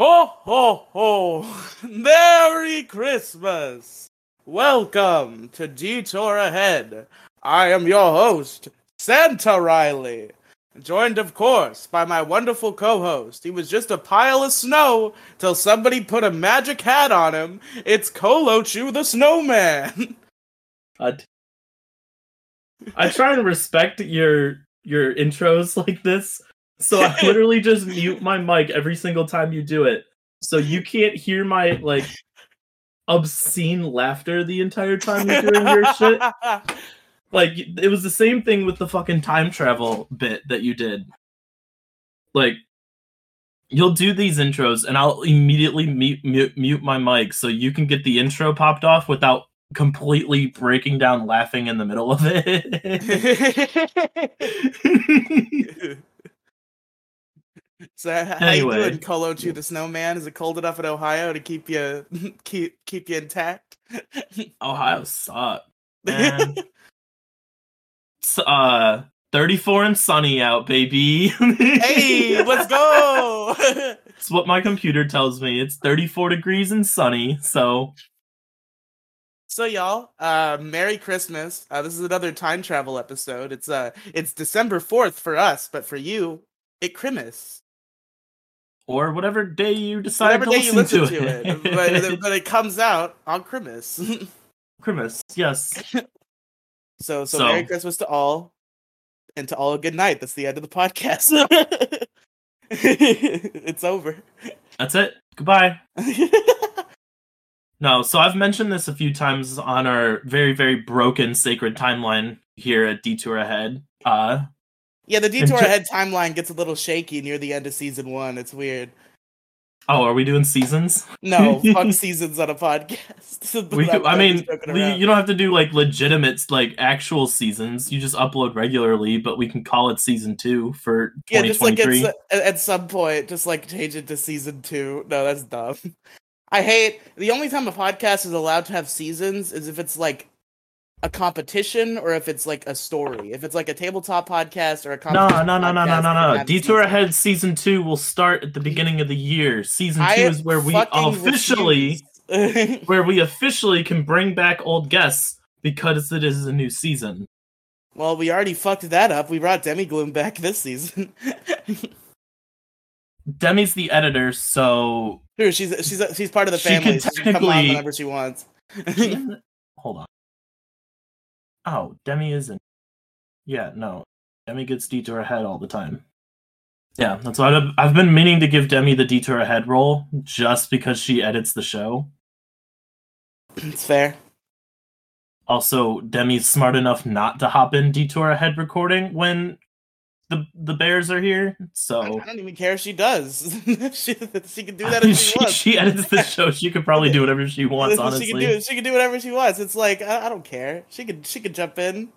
Ho ho ho! Merry Christmas! Welcome to Detour Ahead. I am your host, Santa Riely. Joined, of course, by my wonderful co host. He was just a pile of snow till somebody put a magic hat on him. It's Colochu the Snowman. I, I try and respect your your intros like this, so I literally just mute my mic every single time you do it, so you can't hear my like obscene laughter the entire time you're doing your shit. Like it was the same thing with the fucking time travel bit that you did. Like you'll do these intros and I'll immediately mute, mute, mute my mic so you can get the intro popped off without completely breaking down laughing in the middle of it. so how Anyway. you doing, Colochu the Snowman? Is it cold enough in Ohio to keep you keep keep you intact? Ohio sucked. Man. Uh 34 and sunny out, baby. hey, let's go! It's what my computer tells me. It's 34 degrees and sunny, so So y'all, uh Merry Christmas. Uh this is another time travel episode. It's uh it's December 4th for us, but for you, it Christmas. Or whatever day you decide Whatever to day you listen, listen to it. but, but it comes out on Christmas. Christmas, yes. so, so So- Merry Christmas to all. And to all a good night. That's the end of the podcast. it's over. That's it. Goodbye. No, so I've mentioned this a few times on our very, very broken sacred timeline here at Detour Ahead. Uh yeah, the detour ahead timeline gets a little shaky near the end of season one. It's weird. oh, are we doing seasons? No, fuck seasons on a podcast. We I mean, we, you don't have to do like legitimate, like actual seasons. You just upload regularly, but we can call it season two for yeah, just like at, at some point, just like change it to season two. No, that's dumb. I hate the only time a podcast is allowed to have seasons is if it's like a competition or if it's like a story. If it's like a tabletop podcast or a no, competition no, no, no, no, no, can no. Detour. Ahead season two will start at the beginning of the year. Season I two is where we officially, where we officially can bring back old guests because it is a new season. well, we already fucked that up. We brought Demi Gloom back this season. Demi's the editor, so she's she's she's part of the She can family. She can come on whenever she wants. hold on. Oh, Demi isn't. Yeah, no. Demi gets detour ahead all the time. Yeah, that's why I've, I've been meaning to give Demi the detour ahead role just because she edits the show. it's fair. Also, Demi's smart enough not to hop in detour ahead recording when the the bears are here. So I don't even care if she does. she, she can do that if she, she, wants. she edits the show. She could probably do whatever she wants. Honestly, she can do she can do whatever she wants. It's like I, I don't care. She could she could jump in.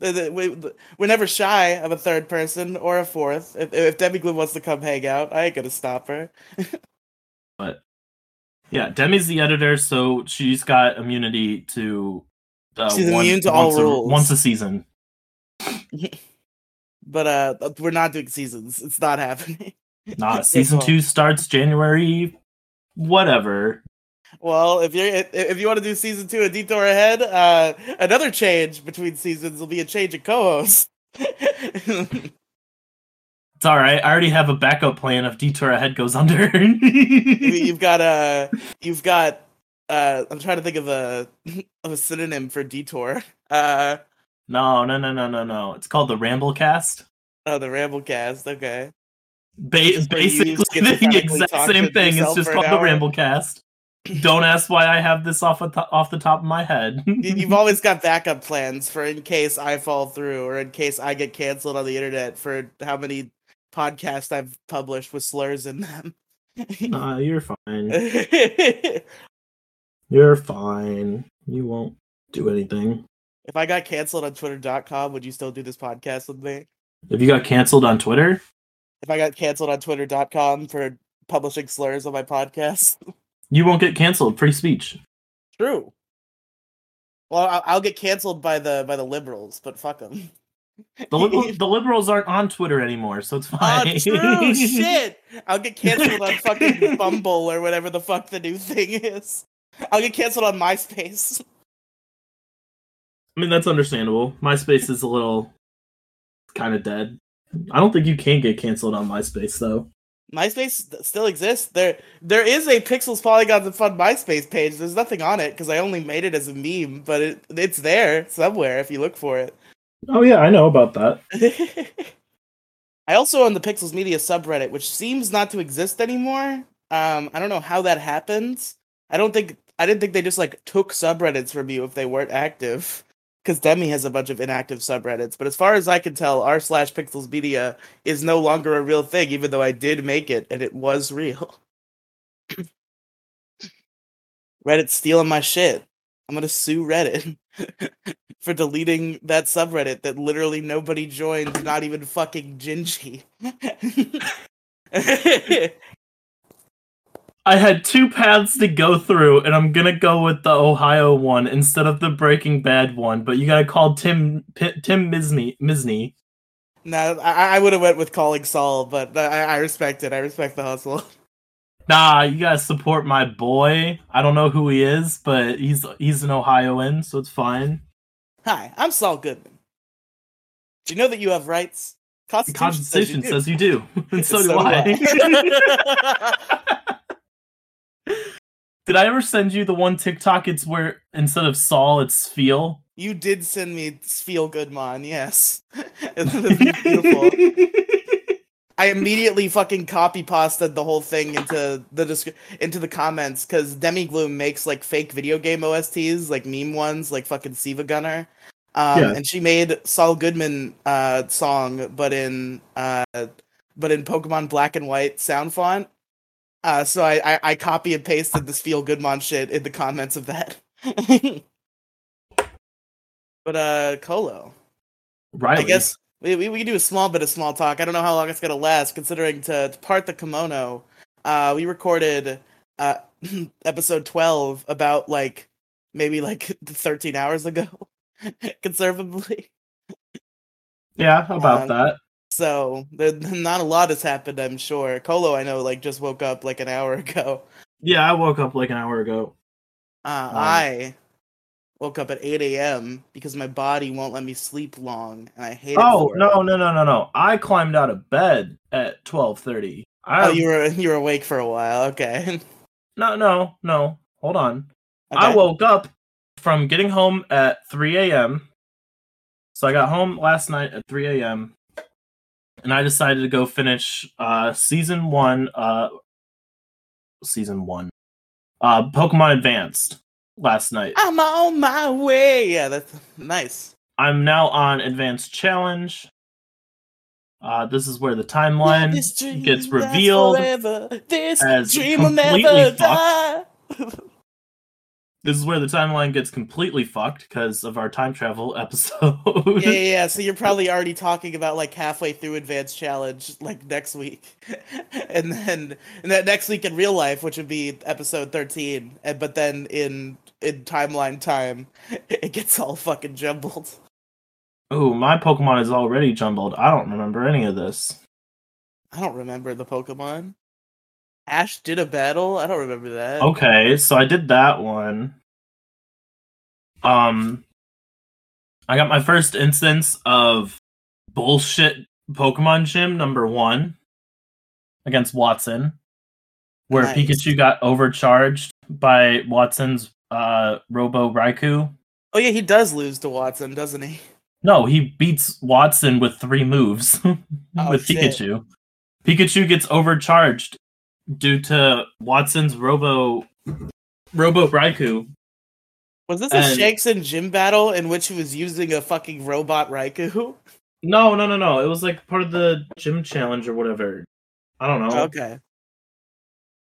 The- the- we- the- We're never shy of a third person or a fourth. If, if Demi Gloom wants to come hang out, I ain't gonna stop her. but yeah, Demi's the editor, so she's got immunity to. Uh, She's immune to all a, rules. once a season. But uh, we're not doing seasons. It's not happening. Not season two starts January, whatever. Well, if you're if- you want to do season two of Detour Ahead, uh, another change between seasons will be a change of co-host. It's all right. I already have a backup plan if Detour Ahead goes under. you've got uh you've got uh I'm trying to think of a of a synonym for detour. Uh no, no, no, no, no, no. It's called the Ramblecast. oh the Ramblecast, okay. Ba- Just where you basically the exact same thing. It's just called the. Ramblecast. Don't ask why I have this off the to- off the top of my head. You- You've always got backup plans for in case I fall through or in case I get canceled on the internet for how many podcasts I've published with slurs in them. nah, you're fine. You're fine. You won't do anything. If I got canceled on twitter.com, would you still do this podcast with me? If you got canceled on Twitter, If I got canceled on twitter.com for publishing slurs on my podcast? you won't get canceled. Free speech. True. Well, I'll, get canceled by the by the liberals, but fuck them. The, liberal, the liberals aren't on Twitter anymore, so it's ah, fine. Oh, true shit. I'll get canceled on fucking Bumble or whatever the fuck the new thing is. I'll get canceled on MySpace. I mean, that's understandable. MySpace is a little kind of dead. I don't think you can get canceled on MySpace though. MySpace still exists. There, there is a Pixels Polygons and Fun MySpace page. There's nothing on it because I only made it as a meme, but it, it's there somewhere if you look for it. Oh yeah, I know about that. I also own the Pixels Media subreddit, which seems not to exist anymore. Um, I don't know how that happens. I don't think I didn't think they just like took subreddits from you if they weren't active. Because Demi has a bunch of inactive subreddits, but as far as I can tell, r slash Pixels Media is no longer a real thing, even though I did make it and it was real. Reddit stealing my shit. I'm gonna sue Reddit for deleting that subreddit that literally nobody joins, not even fucking Gingy. I had two paths to go through, and I'm gonna go with the Ohio one instead of the Breaking Bad one. But you gotta call Tim P- Tim Misny Misny. no, I, I would have went with calling Saul, but I, I respect it. I respect the hustle. Nah, you gotta support my boy. I don't know who he is, but he's he's an Ohioan, so it's fine. Hi, I'm Saul Goodman. Do you know that you have rights? The Constitution, Constitution says you do, and so, do do I. I. Did I ever send you the one TikTok? It's where instead of Saul, it's Feel. you did send me feel good, man. Yes, it's beautiful. I immediately fucking copy pasted the whole thing into the descri- into the comments because Demi Gloom makes like fake video game OSTs, like meme ones, like fucking SiIvaGunner. Um, Yeah. and she made Saul Goodman uh song, but in uh but in Pokemon Black and White sound font. Uh, so I, I I copy and pasted this feel good Goodmon shit in the comments of that. but uh, Colo. Right. I guess we, we, we can do a small bit of small talk. I don't know how long it's gonna last, considering to, to part the kimono. Uh, we recorded uh episode twelve about like maybe like thirteen hours ago, conservatively. Yeah, about um, that. So the, not a lot has happened, I'm sure. Colo, I know, like just woke up like an hour ago. Yeah, I woke up like an hour ago. Uh, Um, I woke up at eight a.m. because my body won't let me sleep long, and I hate. Oh no no no no no! I climbed out of bed at twelve thirty. I Oh, you were you were awake for a while. Okay. no no no. Hold on. I woke up from getting home at three a.m. So I got home last night at three a.m. and I decided to go finish uh season one. Uh, season one. Uh, Pokemon Advanced last night. I'm on my way. Yeah, that's nice. I'm now on Advanced Challenge. Uh, this is where the timeline gets revealed forever. This as dream will completely never fucked. This is where the timeline gets completely fucked because of our time travel episode. yeah, yeah, yeah. So you're probably already talking about like halfway through Advanced Challenge, like next week, and then and that next week in real life, which would be episode thirteen. And but then in in timeline time, it gets all fucking jumbled. oh, my Pokemon is already jumbled. I don't remember any of this. I don't remember the Pokemon. Ash did a battle. I don't remember that. Okay, so I did that one. Um, I got my first instance of bullshit Pokemon Gym number one against Wattson, where Nice. Pikachu got overcharged by Wattson's uh Robo Raikou. Oh yeah, he does lose to Wattson, doesn't he? No, he beats Wattson with three moves Oh, with shit. Pikachu. Pikachu gets overcharged due to Wattson's Robo Robo Raikou. Was this a And- Shanks and Gym battle in which he was using a fucking robot Raikou? No, no, no, no. It was like part of the gym challenge or whatever. I don't know. Okay.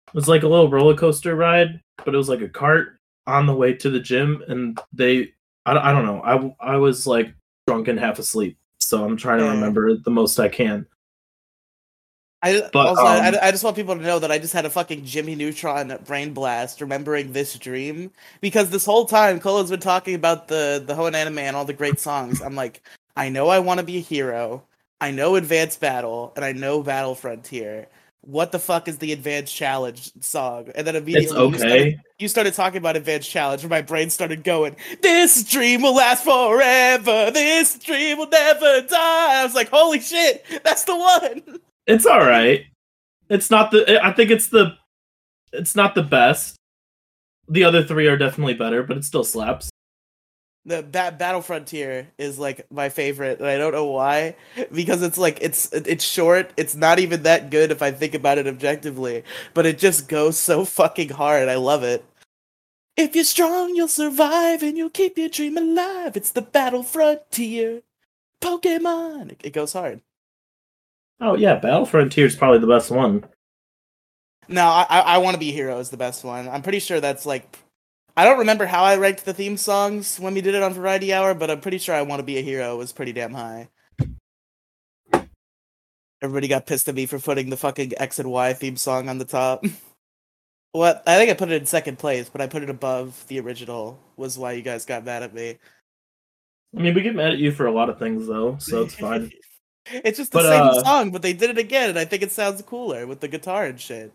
It was like a little roller coaster ride, but it was like a cart on the way to the gym, and they. I, don't- I don't know. I I was like drunk and half asleep, so I'm trying to remember the most I can. I But, also I, um, I- I just want people to know that I just had a fucking Jimmy Neutron brain blast remembering this dream because this whole time Colo's been talking about the the Hoenn anime and all the great songs. I'm like, I know I want to be a hero. I know Advanced Battle, and I know Battle Frontier. What the fuck is the Advanced Challenge song? And then immediately It's you, started, you started talking about Advanced Challenge, and my brain started going, This dream will last forever. This dream will never die. I was like, Holy shit, that's the one. It's all right. It's not the. I think it's the. It's not the best. The other three are definitely better, but it still slaps. The ba- Battle Frontier is like my favorite, and I don't know why. Because it's like it's it's short. It's not even that good if I think about it objectively, but it just goes so fucking hard. I love it. If you're strong, you'll survive, and you'll keep your dream alive. It's the Battle Frontier, Pokemon. It, it goes hard. Oh yeah, Battle Frontier is probably the best one. No, I I, want to be a hero is the best one. I'm pretty sure that's like. I don't remember how I ranked the theme songs when we did it on Variety Hour, but I'm pretty sure I want to be a hero was pretty damn high. Everybody got pissed at me for putting the fucking X and Y theme song on the top. what? I think I put it in second place, but I put it above the original. Was why you guys got mad at me. I mean, we get mad at you for a lot of things though, so it's fine. it's just the But, same uh, song, but they did it again, and I think it sounds cooler with the guitar and shit.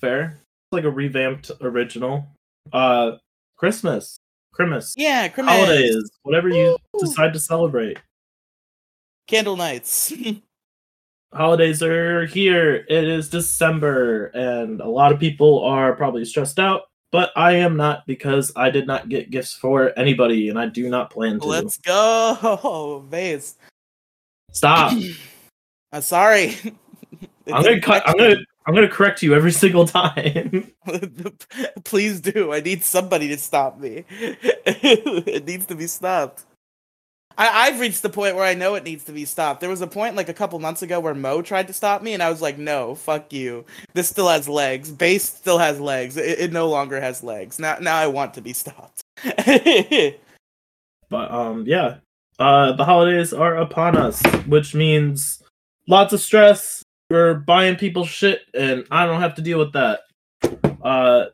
Fair. It's like a revamped original. Uh, Christmas, Christmas, Yeah, Christmas. holidays, whatever you Woo! decide to celebrate. Candle nights. holidays are here. It is December, and a lot of people are probably stressed out, but I am not because I did not get gifts for anybody, and I do not plan to. Let's go, Vase. Stop. I'm sorry. I'm gonna cut. I'm gonna. I'm gonna correct you every single time. Please do. I need somebody to stop me. it needs to be stopped. I, I've reached the point where I know it needs to be stopped. There was a point like a couple months ago where Mo tried to stop me, and I was like, "No, fuck you. This still has legs. Base still has legs. It, it no longer has legs. Now, now I want to be stopped." but um, yeah. Uh, the holidays are upon us, which means lots of stress. We're buying people shit, and I don't have to deal with that. Uh,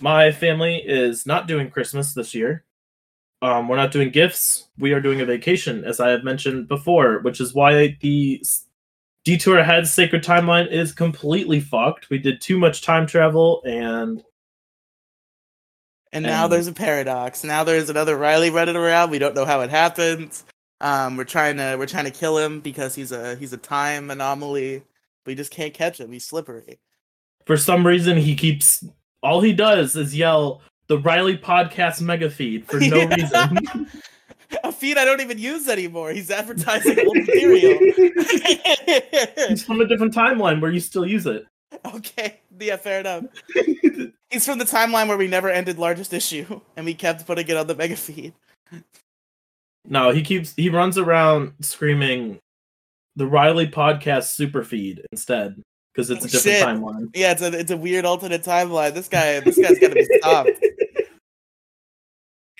my family is not doing Christmas this year. Um, we're not doing gifts. We are doing a vacation, as I have mentioned before, which is why the detour ahead sacred timeline is completely fucked. We did too much time travel, and And now And- there's a paradox. Now there's another Riely running around. We don't know how it happens. Um, we're trying to we're trying to kill him because he's a he's a time anomaly. We just can't catch him. He's slippery. for some reason, he keeps all he does is yell the Riely Podcast mega feed for no Yeah. reason. A feed I don't even use anymore. He's advertising old material. He's from a different timeline where you still use it. okay, yeah, fair enough. He's from the timeline where we never ended largest issue, and we kept putting it on the mega feed. No, he keeps he runs around screaming the Riely Podcast super feed instead because it's a Oh, different shit. timeline. Yeah, it's a it's a weird alternate timeline. This guy this guy's gotta be stopped.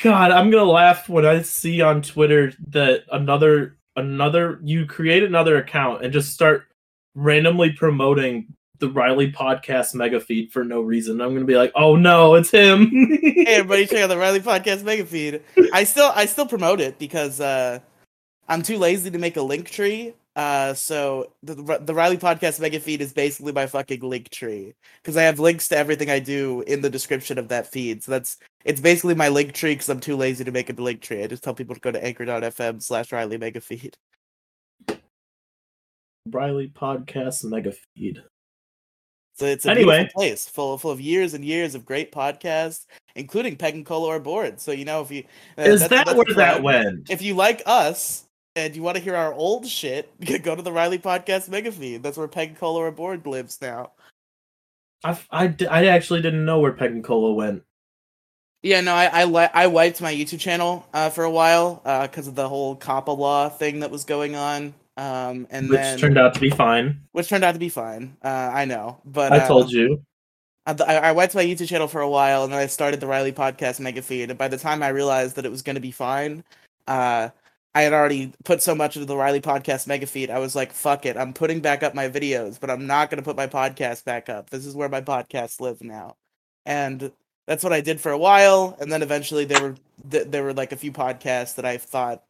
God, I'm gonna laugh when I see on Twitter that another another you create another account and just start randomly promoting the Riely podcast mega feed for no reason. I'm gonna be like, oh no, it's him. hey everybody check out the Riely Podcast mega feed. I still I still promote it because uh I'm too lazy to make a link tree. Uh so the the Riely Podcast mega feed is basically my fucking link tree because I have links to everything I do in the description of that feed. So that's it's basically my link tree because I'm too lazy to make a link tree. I just tell people to go to anchor.fm slash Riely mega feed. Riely podcast mega feed. So it's a Anyway. beautiful place full full of years and years of great podcasts, including Peg and Cola or Board. So you know if you uh, Is that's- that that's where that went? If you like us and you want to hear our old shit, go to the Riely Podcast mega feed. That's where Peg and Cola or Board lives now. I I actually didn't know where Peg and Cola went. Yeah, no, I I, li- I wiped my YouTube channel uh, for a while because of the whole COPPA law thing that was going on. Um, and which then turned out to be fine. which turned out to be fine. Uh, I know, but I uh, told you. I, I went to my YouTube channel for a while, and then I started the Riely Podcast mega feed. And by the time I realized that it was going to be fine, uh, I had already put so much into the Riely Podcast mega feed. I was like, "Fuck it, I'm putting back up my videos, but I'm not going to put my podcast back up. This is where my podcasts live now." And that's what I did for a while, and then eventually there were th- there were like a few podcasts that I thought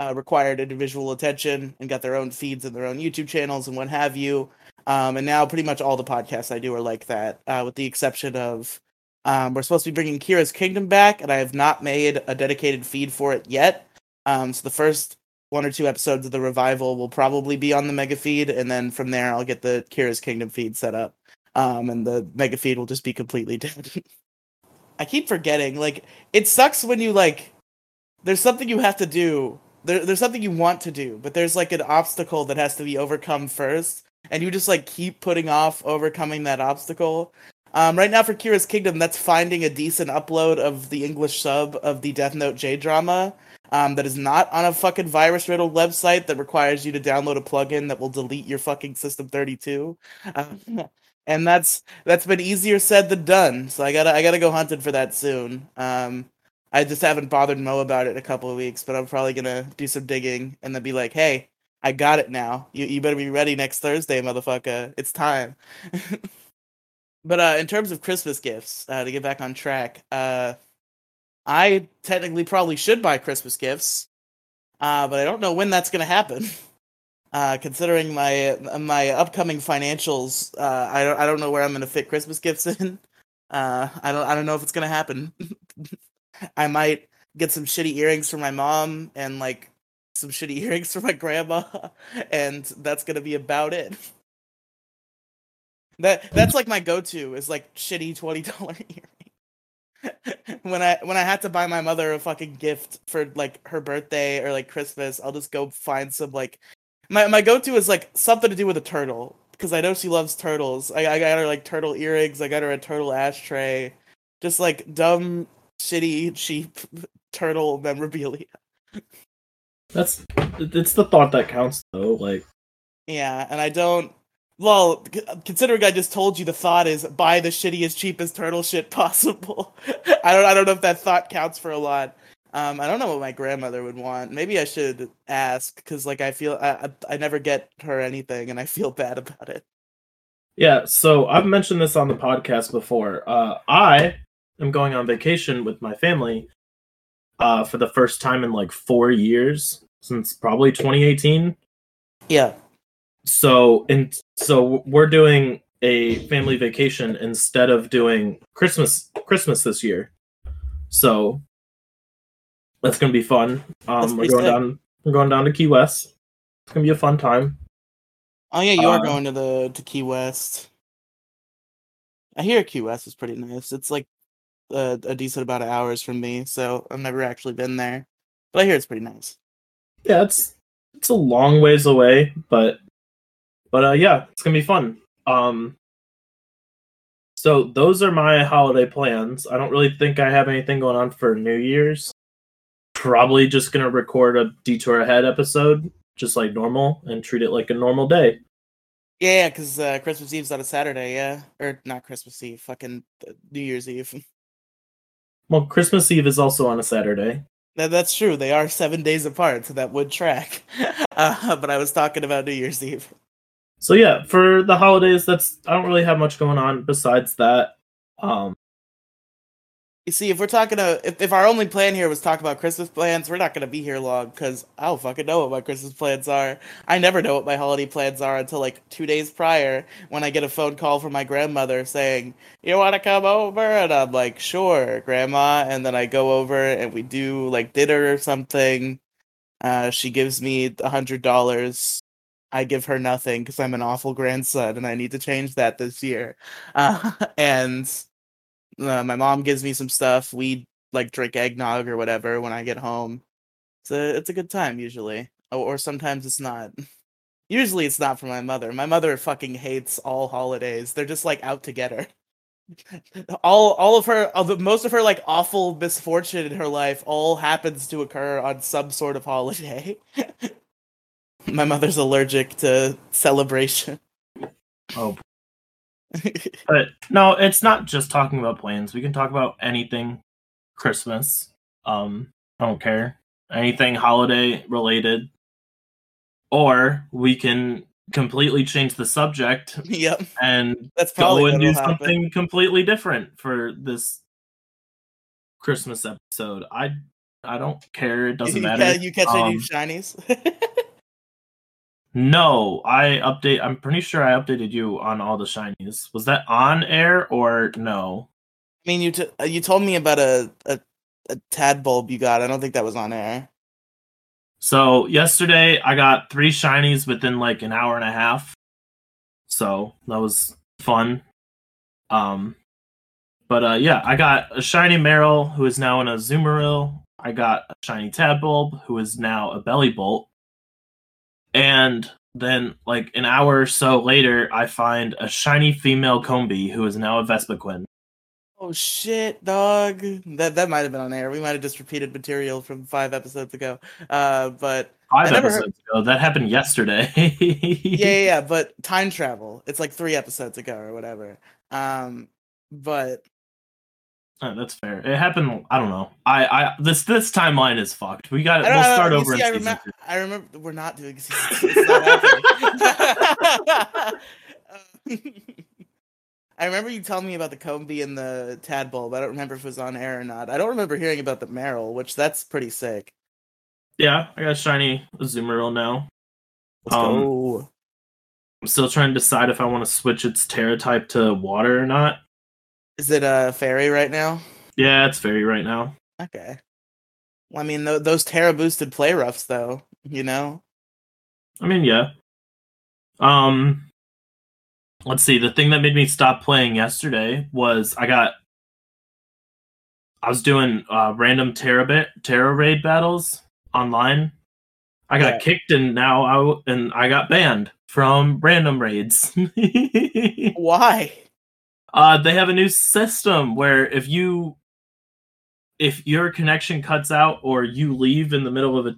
uh, required individual attention and got their own feeds and their own YouTube channels and what have you. Um, and now pretty much all the podcasts I do are like that, uh, with the exception of um, we're supposed to be bringing Kira's Kingdom back, and I have not made a dedicated feed for it yet. Um, so the first one or two episodes of the revival will probably be on the mega feed, and then from there I'll get the Kira's Kingdom feed set up, um, and the mega feed will just be completely dead. I keep forgetting, like it sucks when you like. There's something you have to do. There, there's something you want to do, but there's like an obstacle that has to be overcome first, and you just like keep putting off overcoming that obstacle. Um, right now for Kira's Kingdom, that's finding a decent upload of the English sub of the Death Note J drama. Um, that is not on a fucking virus riddled website that requires you to download a plugin that will delete your fucking system 32. Um, and that's that's been easier said than done. So I gotta I gotta go hunting for that soon. Um, I just haven't bothered Mo about it in a couple of weeks, but I'm probably gonna do some digging and then be like, hey, I got it now. You you better be ready next Thursday, motherfucker. It's time. but uh, in terms of Christmas gifts, uh, to get back on track, uh, I technically probably should buy Christmas gifts, uh, but I don't know when that's gonna happen. Uh, considering my my upcoming financials, uh, I don't I don't know where I'm gonna fit Christmas gifts in. I don't I don't know if it's gonna happen. I might get some shitty earrings for my mom and like some shitty earrings for my grandma, and that's gonna be about it. That that's like my go-to is like shitty twenty dollar earring. when I when I had to buy my mother a fucking gift for like her birthday or like Christmas, I'll just go find some like my my go-to is like something to do with a turtle because I know she loves turtles. I I got her like turtle earrings. I got her a turtle ashtray. Just like dumb, shitty, cheap turtle memorabilia. That's it's the thought that counts though. Like Yeah, and I don't. Well, considering I just told you the thought is buy the shittiest, cheapest turtle shit possible. I don't. I don't know if that thought counts for a lot. Um, I don't know what my grandmother would want. Maybe I should ask because, like, I feel I, I I never get her anything, and I feel bad about it. Yeah, so I've mentioned this on the podcast before. Uh, I am going on vacation with my family uh, for the first time in like four years since probably 2018. Yeah. So and so we're doing a family vacation instead of doing Christmas Christmas this year. So that's gonna be fun. Um, we're going sick. down. We're going down to Key West. It's gonna be a fun time. Oh yeah, you are Uh, going to the to Key West. I hear Key West is pretty nice. It's like a, a decent amount of hours from me, so I've never actually been there, but I hear it's pretty nice. yeah, it's it's a long ways away, but but uh yeah, it's gonna be fun. Um so those are my holiday plans. I don't really think I have anything going on for New Year's. Probably just gonna record a detour ahead episode, just like normal, and treat it like a normal day. Yeah, because uh, Christmas Eve's on a Saturday, yeah, or not Christmas Eve, fucking uh, New Year's Eve. Well, Christmas Eve is also on a Saturday. That, that's true. They are seven days apart, so that would track. Uh, but I was talking about New Year's Eve. So yeah, for the holidays, that's I don't really have much going on besides that. Um You see, if we're talking to, if, if our only plan here was talk about Christmas plans, we're not going to be here long because I don't fucking know what my Christmas plans are. I never know what my holiday plans are until like two days prior when I get a phone call from my grandmother saying, You want to come over? And I'm like, Sure, grandma. And then I go over and we do like dinner or something. Uh, she gives me a hundred dollars. I give her nothing because I'm an awful grandson and I need to change that this year. Uh, and uh, my mom gives me some stuff. We like drink eggnog or whatever when I get home. It's a it's a good time usually, or, or sometimes it's not. Usually it's not for my mother. My mother fucking hates all holidays. They're just like out to get her. all all of her all the, most of her like awful misfortune in her life all happens to occur on some sort of holiday. my mother's allergic to celebration. oh But no, it's not just talking about plans. We can talk about anything Christmas. Um, I don't care. Anything holiday related. Or we can completely change the subject yep, and that's go and do happen. something completely different for this Christmas episode. I I don't care. It doesn't you, matter. ca- you catch any Um, new shinies? No, I update. I'm pretty sure I updated you on all the shinies. Was that on air or no? I mean, you t- uh, you told me about a, a a Tadbulb you got. I don't think that was on air. So yesterday I got three shinies within like an hour and a half. So that was fun. Um, but uh, yeah, I got a shiny Marill who is now in Azumarill. I got a shiny Tadbulb who is now a Bellibolt. And then, like an hour or so later, I find a shiny female Combee who is now a Vespiquen. Oh shit, dog! That that might have been on air. We might have just repeated material from five episodes ago. Uh, but Five never heard- episodes ago. That happened yesterday. yeah, yeah, yeah, but time travel. It's like three episodes ago or whatever. Um, but Uh, that's fair. It happened. I don't know. I, I this this timeline is fucked. We got. We'll know, start over see, in I, two. I remember we're not doing season two. It's not happening. I remember you telling me about the Combee and the Tadbulb. But I don't remember if it was on air or not. I don't remember hearing about the Marill, which that's pretty sick. Yeah, I got shiny Azumarill now. Let's Um, go. I'm still trying to decide if I want to switch its Tera type to water or not. Is it a fairy right now? Yeah, it's fairy right now. Okay. Well, I mean, th- those Tera boosted play roughs, though. You know. I mean, yeah. Um, let's see. The thing that made me stop playing yesterday was I got. I was doing uh, random Tera ba- Tera raid battles online. I got Yeah. kicked and now I w- and I got banned from random raids. Why? Uh, they have a new system where if you if your connection cuts out or you leave in the middle of a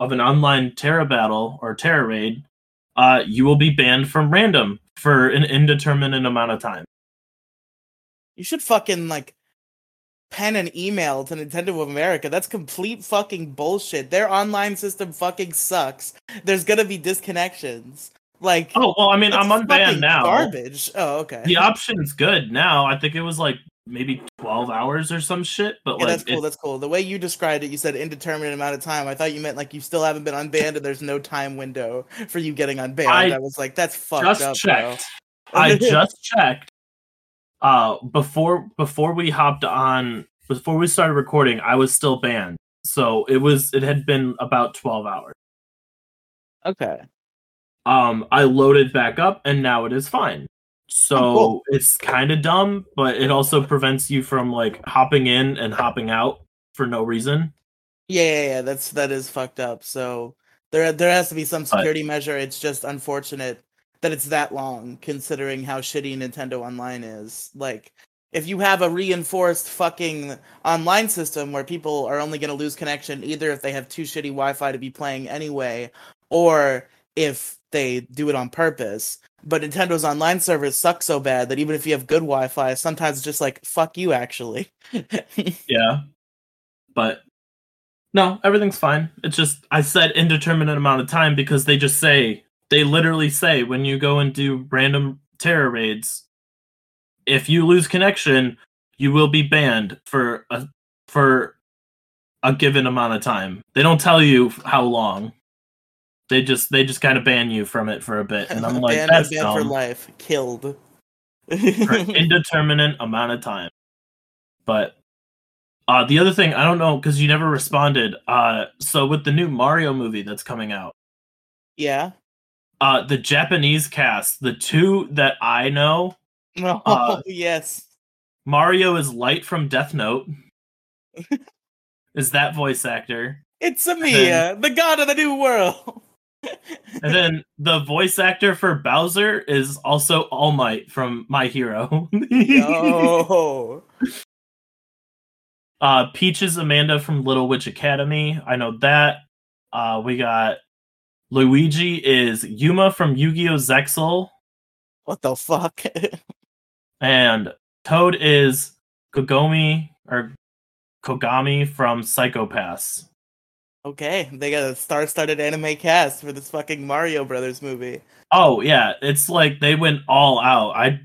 of an online Tera battle or Tera raid, uh, you will be banned from random for an indeterminate amount of time. You should fucking like pen an email to Nintendo of America. That's complete fucking bullshit. Their online system fucking sucks. There's gonna be disconnections. Like, Oh well, I mean, I'm unbanned now. Garbage. Oh, okay. The option's good now. I think it was like maybe 12 hours or some shit, but Yeah, like that's cool. That's cool. The way you described it, you said indeterminate amount of time. I thought you meant like you still haven't been unbanned and there's no time window for you getting unbanned. I, I was like, that's fucked just up, checked. I just checked. Uh, before before we hopped on, before we started recording, I was still banned. So it was it had been about twelve hours. Okay. Um, I loaded back up, and now it is fine. So Oh, cool. it's kind of dumb, but it also prevents you from like hopping in and hopping out for no reason. Yeah, yeah, yeah. That's that is fucked up. So there there has to be some security measure. It's just unfortunate that it's that long, considering how shitty Nintendo Online is. Like, if you have a reinforced fucking online system where people are only gonna lose connection either if they have too shitty Wi-Fi to be playing anyway, or if they do it on purpose. But Nintendo's online servers suck so bad that even if you have good Wi-Fi, sometimes it's just like fuck you. Actually, Yeah. But no, everything's fine. It's just I said indeterminate amount of time because they just say they literally say when you go and do random Tera raids, if you lose connection, you will be banned for a for a given amount of time. They don't tell you how long. They just they just kind of ban you from it for a bit, and I'm like, ban, that's ban for life, killed. for an indeterminate amount of time. But uh, the other thing, I don't know because you never responded. Uh, so with the new Mario movie that's coming out, yeah. uh, the Japanese cast, the two that I know, Oh Uh, yes. Mario is Light from Death Note. is that voice actor? It's Amiya, the god of the new world. And then the voice actor for Bowser is also All Might from My Hero. Yo. Uh, Peach is Amanda from Little Witch Academia. I know that. Uh, we got Luigi is Yuma from Yu-Gi-Oh! Zexal, What the fuck? and Toad is Kogomi or Kogami from Psycho-Pass. Okay, they got a star-studded anime cast for this fucking Mario Brothers movie. Oh yeah, it's like they went all out. I,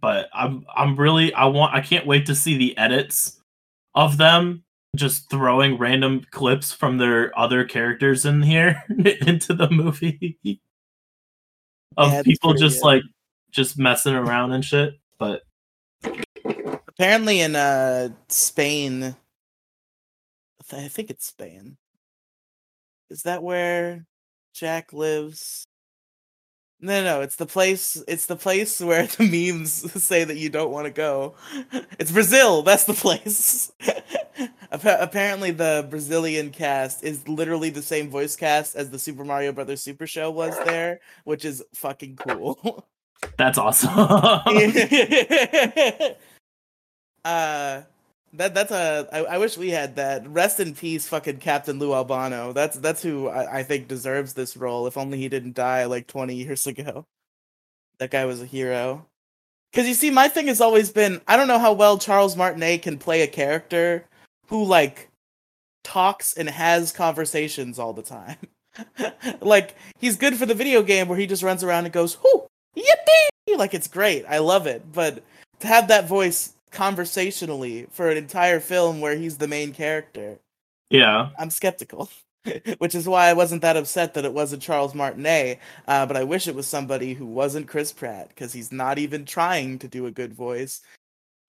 but I'm I'm really I want I can't wait to see the edits of them just throwing random clips from their other characters in here into the movie of Yeah, people just good. like just messing around and shit. But Apparently in uh Spain, I think it's Spain. Is that where Jack lives? No, no, it's the place. It's the place where the memes say that you don't want to go. It's Brazil. That's the place. Apparently, the Brazilian cast is literally the same voice cast as the Super Mario Brothers Super Show was there, which is fucking cool. that's awesome. uh that that's a I, I wish we had that. Rest in peace, fucking Captain Lou Albano. That's that's who I, I think deserves this role. If only he didn't die like twenty years ago. That guy was a hero. Cause you see, my thing has always been I don't know how well Charles Martinet can play a character who like talks and has conversations all the time. like he's good for the video game where he just runs around and goes, "Whoo, yippee!" Like it's great. I love it. But to have that voice conversationally for an entire film where he's the main character, yeah. I'm skeptical. Which is why I wasn't that upset that it wasn't Charles Martinet, uh, but I wish it was somebody who wasn't Chris Pratt because he's not even trying to do a good voice.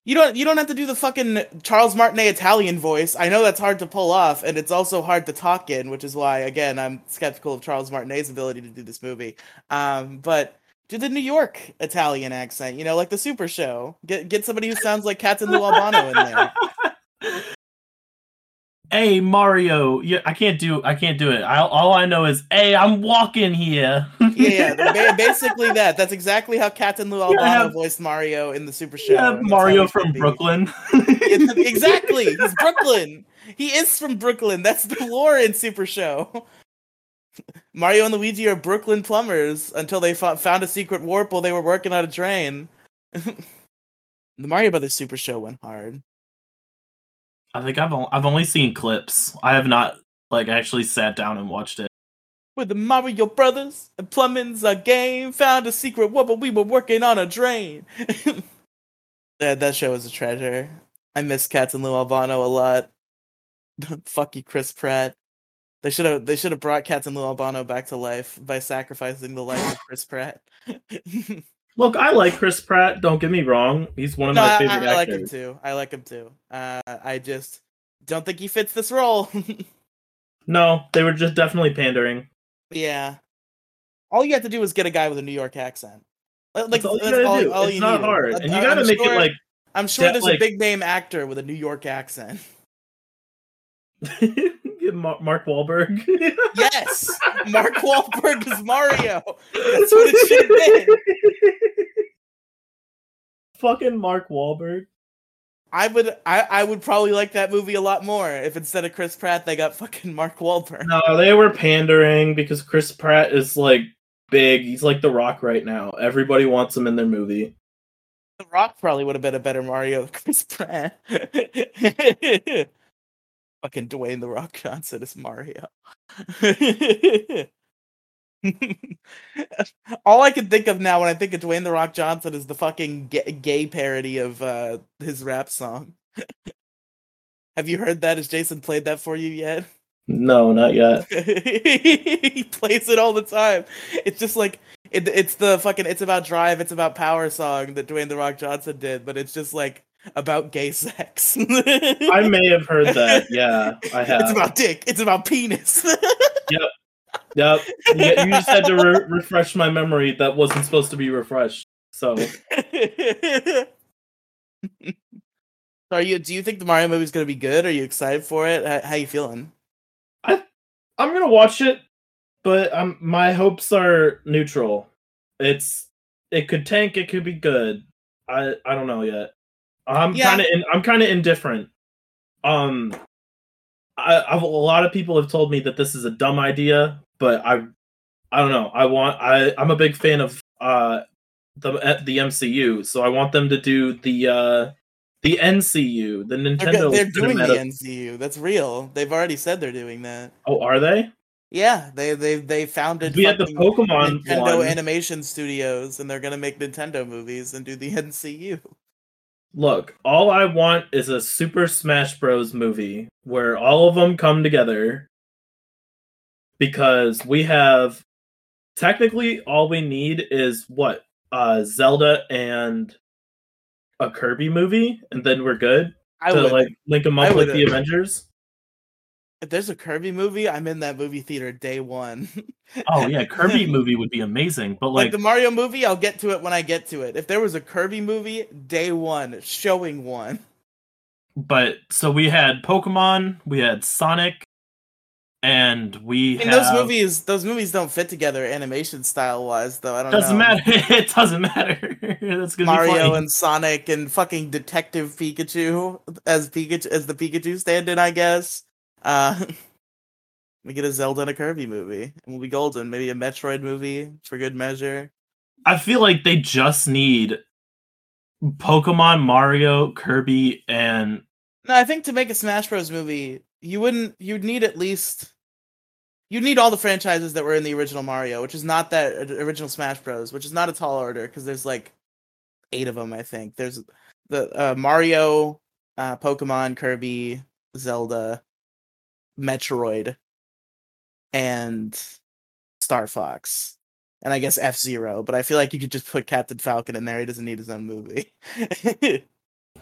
You don't you don't have to do the fucking Charles Martinet Italian voice. I know that's hard to pull off, and it's also hard to talk in, which is why again I'm skeptical of Charles Martinet's ability to do this movie. Um, but do the New York Italian accent, you know, like the Super Show. Get get somebody who sounds like Captain Lou Albano in there. hey Mario, yeah, I can't do I can't do it. I, all I know is, hey, I'm walking here. Yeah, yeah, basically that. That's exactly how Captain Lou Albano have- voiced Mario in the Super Show. yeah, Mario how it should from. Brooklyn. Exactly, he's Brooklyn. He is from Brooklyn. That's the lore in Super Show. Mario and Luigi are Brooklyn plumbers until they fo- found a secret warp while they were working on a drain. the Mario Brothers Super Show went hard. I think I've I've only seen clips. I have not like actually sat down and watched it. With the Mario Brothers and plumbing's a game. Found a secret warp, but we were working on a drain. that that show was a treasure. I miss Captain Lou Albano a lot. Fuck you, Chris Pratt. They should have they should have brought Captain Lou Albano back to life by sacrificing the life of Chris Pratt. Look, I like Chris Pratt. Don't get me wrong; he's one of my I, favorite I like him too. I like him too. Uh, I just don't think he fits this role. No, they were just definitely pandering. yeah, all you have to do is get a guy with a New York accent. Like That's all you gotta all- do. all it's not need. hard, and you gotta I'm make sure- it like I'm sure that, there's like- a big name actor with a New York accent. Mark Wahlberg. Yes, Mark Wahlberg is Mario. That's what it should have been. Fucking Mark Wahlberg. I would, I, I would probably like that movie a lot more if instead of Chris Pratt they got fucking Mark Wahlberg. No, they were pandering because Chris Pratt is like big. He's like The Rock right now. Everybody wants him in their movie. The Rock probably would have been a better Mario than Chris Pratt. Fucking Dwayne the Rock Johnson is Mario. All I can think of now when I think of Dwayne the Rock Johnson is the fucking gay, gay parody of uh, his rap song. Have you heard that? Has Jason played that for you yet? No, not yet. he plays it all the time. It's just like it, it's the fucking it's about drive, it's about power song that Dwayne the Rock Johnson did, but it's just like about gay sex. I may have heard that. Yeah, I have. It's about dick. It's about penis. Yep. You, you just had to re- refresh my memory that wasn't supposed to be refreshed. So Are you? Do you think the Mario movie is gonna be good? Are you excited for it? How, how you feeling? I, I'm gonna watch it, but um, my hopes are neutral. It's it could tank, it could be good. I I don't know yet. I'm Yeah. kind of in, I'm kind of indifferent. Um, I I've, a lot of people have told me that this is a dumb idea, but I I don't know. I want I I'm a big fan of uh the uh, the MCU, so I want them to do the uh the NCU, the Nintendo. They're, they're doing the NCU. That's real. They've already said they're doing that. Oh, are they? Yeah, they they they founded We had the Pokemon Nintendo one. Animation Studios, and they're gonna make Nintendo movies and do the NCU. Look, all I want is a Super Smash Bros. movie where all of them come together because we have technically all we need is what uh Zelda and a Kirby movie, and then we're good I to would like link them up with the Avengers. If there's a Kirby movie, I'm in that movie theater day one. Oh yeah, Kirby movie would be amazing, but like like the Mario movie, I'll get to it when I get to it. If there was a Kirby movie, day one, showing one. but so we had Pokemon, we had Sonic, and we I mean, have, those movies, those movies don't fit together animation style wise, though. I don't doesn't know. matter. it doesn't matter. That's gonna Mario and Sonic and fucking Detective Pikachu as Pikachu as the Pikachu stand-in, I guess. Uh, we get a Zelda and a Kirby movie, and we'll be golden. Maybe a Metroid movie for good measure. I feel like they just need Pokemon, Mario, Kirby, and No, I think to make a Smash Bros. movie, you wouldn't. You'd need at least. You'd need all the franchises that were in the original Mario, which is not that original Smash Bros. Which is not a tall order because there's like eight of them. I think there's the uh, Mario, uh, Pokemon, Kirby, Zelda, Metroid, and Star Fox, and I guess F Zero. But I feel like you could just put Captain Falcon in there. He doesn't need his own movie.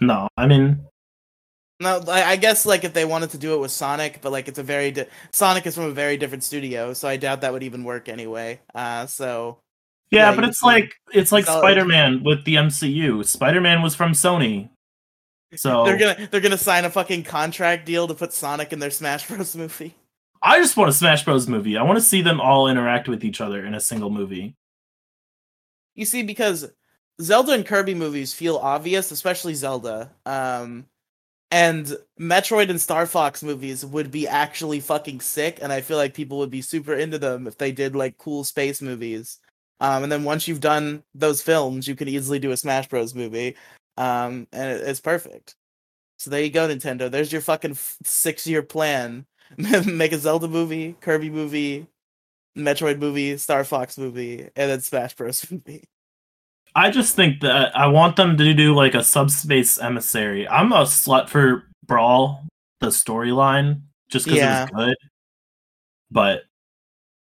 no, I mean No, I, guess like if they wanted to do it with Sonic, but like it's a very di- Sonic is from a very different studio, so I doubt that would even work anyway. Uh, so Yeah, Yeah, but it's can- like it's like Spider-Man with the MCU. Spider-Man was from Sony. So they're gonna they're gonna sign a fucking contract deal to put Sonic in their Smash Bros movie. I just want a Smash Bros movie. I want to see them all interact with each other in a single movie. You see, because Zelda and Kirby movies feel obvious, especially Zelda. Um, and Metroid and Star Fox movies would be actually fucking sick, and I feel like people would be super into them if they did like cool space movies. Um, and then once you've done those films, you can easily do a Smash Bros. movie, um, and it, it's perfect. So there you go, Nintendo. There's your fucking f- six-year plan. Make a Zelda movie, Kirby movie, Metroid movie, Star Fox movie, and then Smash Bros. movie. I just think that I want them to do like a subspace emissary. I'm a slut for Brawl, the storyline, just because Yeah. it was good. But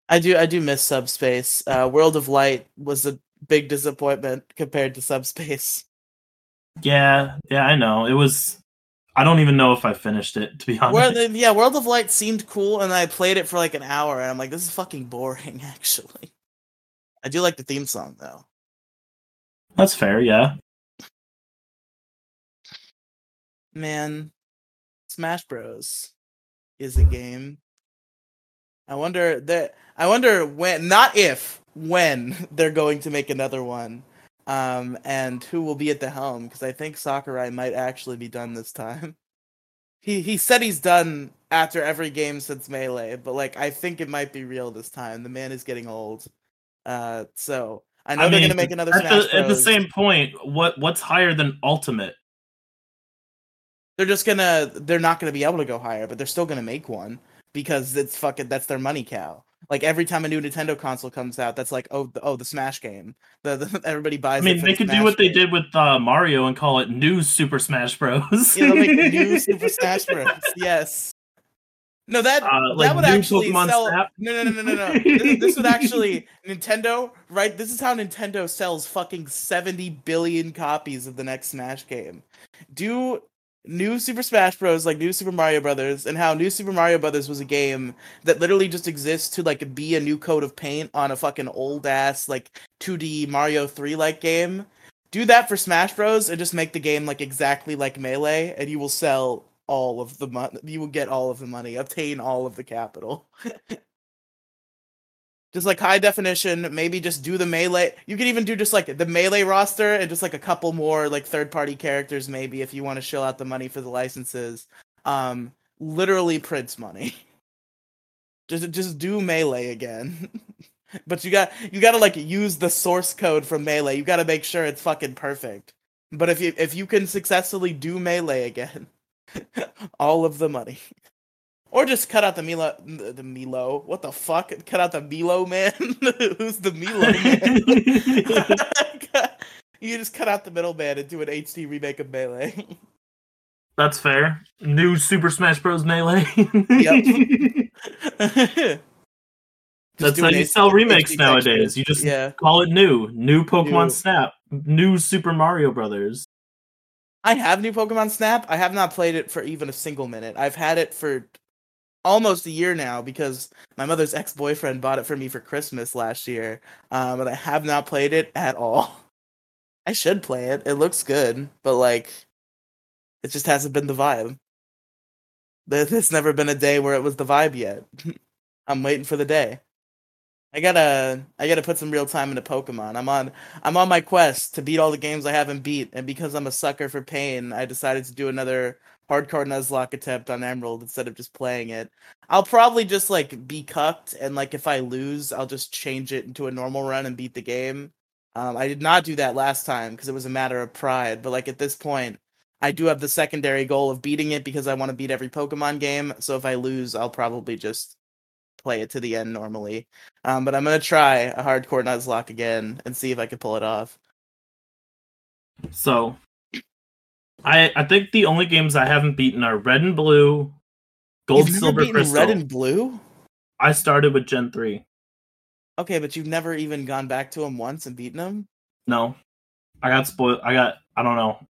I do I do miss Subspace. Uh, World of Light was a big disappointment compared to Subspace. Yeah, yeah, I know. It was I don't even know if I finished it, to be honest. Yeah, World of Light seemed cool, and I played it for like an hour, and I'm like, this is fucking boring. Actually, I do like the theme song though. That's fair, yeah. Man, Smash Bros. is a game. I wonder that I wonder when, not if, when they're going to make another one, um, and who will be at the helm. Because I think Sakurai might actually be done this time. He he said he's done after every game since Melee, but like I think it might be real this time. The man is getting old. Uh, so I know I they're mean, gonna make another at Smash the, at the same point, what what's higher than Ultimate? they're just gonna they're not gonna be able to go higher, but they're still gonna make one because it's fucking that's their money cow. Like every time a new Nintendo console comes out, that's like oh the, oh the Smash game. The, the everybody buys. I mean, it they the could do Smash what they did with uh, Mario and call it New Super Smash Bros. Yeah, they'll make a new Super Smash Bros. Yes. No, that Uh, like that would actually Pokemon sell. Snap? No, no, no, no, no. no. this, this would actually Nintendo, right? This is how Nintendo sells fucking seventy billion copies of the next Smash game. Do new Super Smash Bros. like new Super Mario Brothers, and how new Super Mario Brothers was a game that literally just exists to like be a new coat of paint on a fucking old ass like 2D Mario 3 like game. Do that for Smash Bros. and just make the game like exactly like Melee, and you will sell all of the money. You will get all of the money, obtain all of the capital. just like high definition, maybe just do the melee. You could even do just like the melee roster and just like a couple more like third party characters, maybe if you want to shell out the money for the licenses. Um, literally prints money. just just do melee again. but you got you got to like use the source code from melee. You got to make sure it's fucking perfect. But if you if you can successfully do melee again, all of the money. Or just cut out the Milo, the Milo. What the fuck? Cut out the Milo man. Who's the Milo man? You just cut out the middleman and do an HD remake of Melee. That's fair. New Super Smash Bros. Melee. Just That's how you HD sell remakes textures. nowadays. You just yeah. call it new. New Pokemon New. Snap. New Super Mario Brothers. I have new Pokemon Snap. I have not played it for even a single minute. I've had it for almost a year now because my mother's ex boyfriend bought it for me for Christmas last year. Um, and I have not played it at all. I should play it. It looks good, but like, it just hasn't been the vibe. There's never been a day where it was the vibe yet. I'm waiting for the day. I gotta I gotta put some real time into Pokemon. I'm on I'm on my quest to beat all the games I haven't beat, and because I'm a sucker for pain, I decided to do another hardcore Nuzlocke attempt on Emerald instead of just playing it. I'll probably just like be cucked, and like if I lose, I'll just change it into a normal run and beat the game. Um, I did not do that last time because it was a matter of pride, but like at this point, I do have the secondary goal of beating it because I want to beat every Pokemon game. So if I lose, I'll probably just play it to the end normally. Um, but I'm gonna try a hardcore Nuzlocke again and see if I can pull it off. So, I I think the only games I haven't beaten are Red and Blue, Gold, Silver, Crystal. Red and Blue. I started with Gen three. Okay, but you've never even gone back to him once and beaten him. No, I got spoiled. I got I don't know.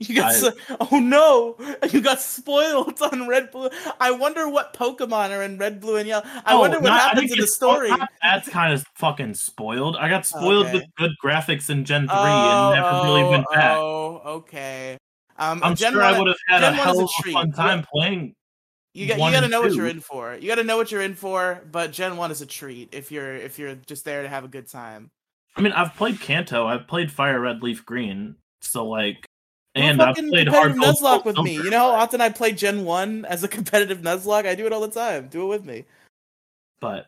You got I- so- oh no, you got spoiled on Red Blue. I wonder what Pokemon are in Red Blue and Yellow. I Oh, wonder what not- happens in the story. not- That's kind of fucking spoiled. I got spoiled with good graphics in Gen three oh, and never really oh, went back. Oh, okay. Um, I'm Gen sure I would have had Gen a hell of a fun time playing. You got you got to know what you're in for. You got to know what you're in for. But Gen One is a treat if you're if you're just there to have a good time. I mean, I've played Kanto. I've played Fire Red Leaf Green. So like, and I've played Hard Nuzlocke with me. You know how often I play Gen One as a competitive Nuzlocke? I do it all the time. Do it with me. but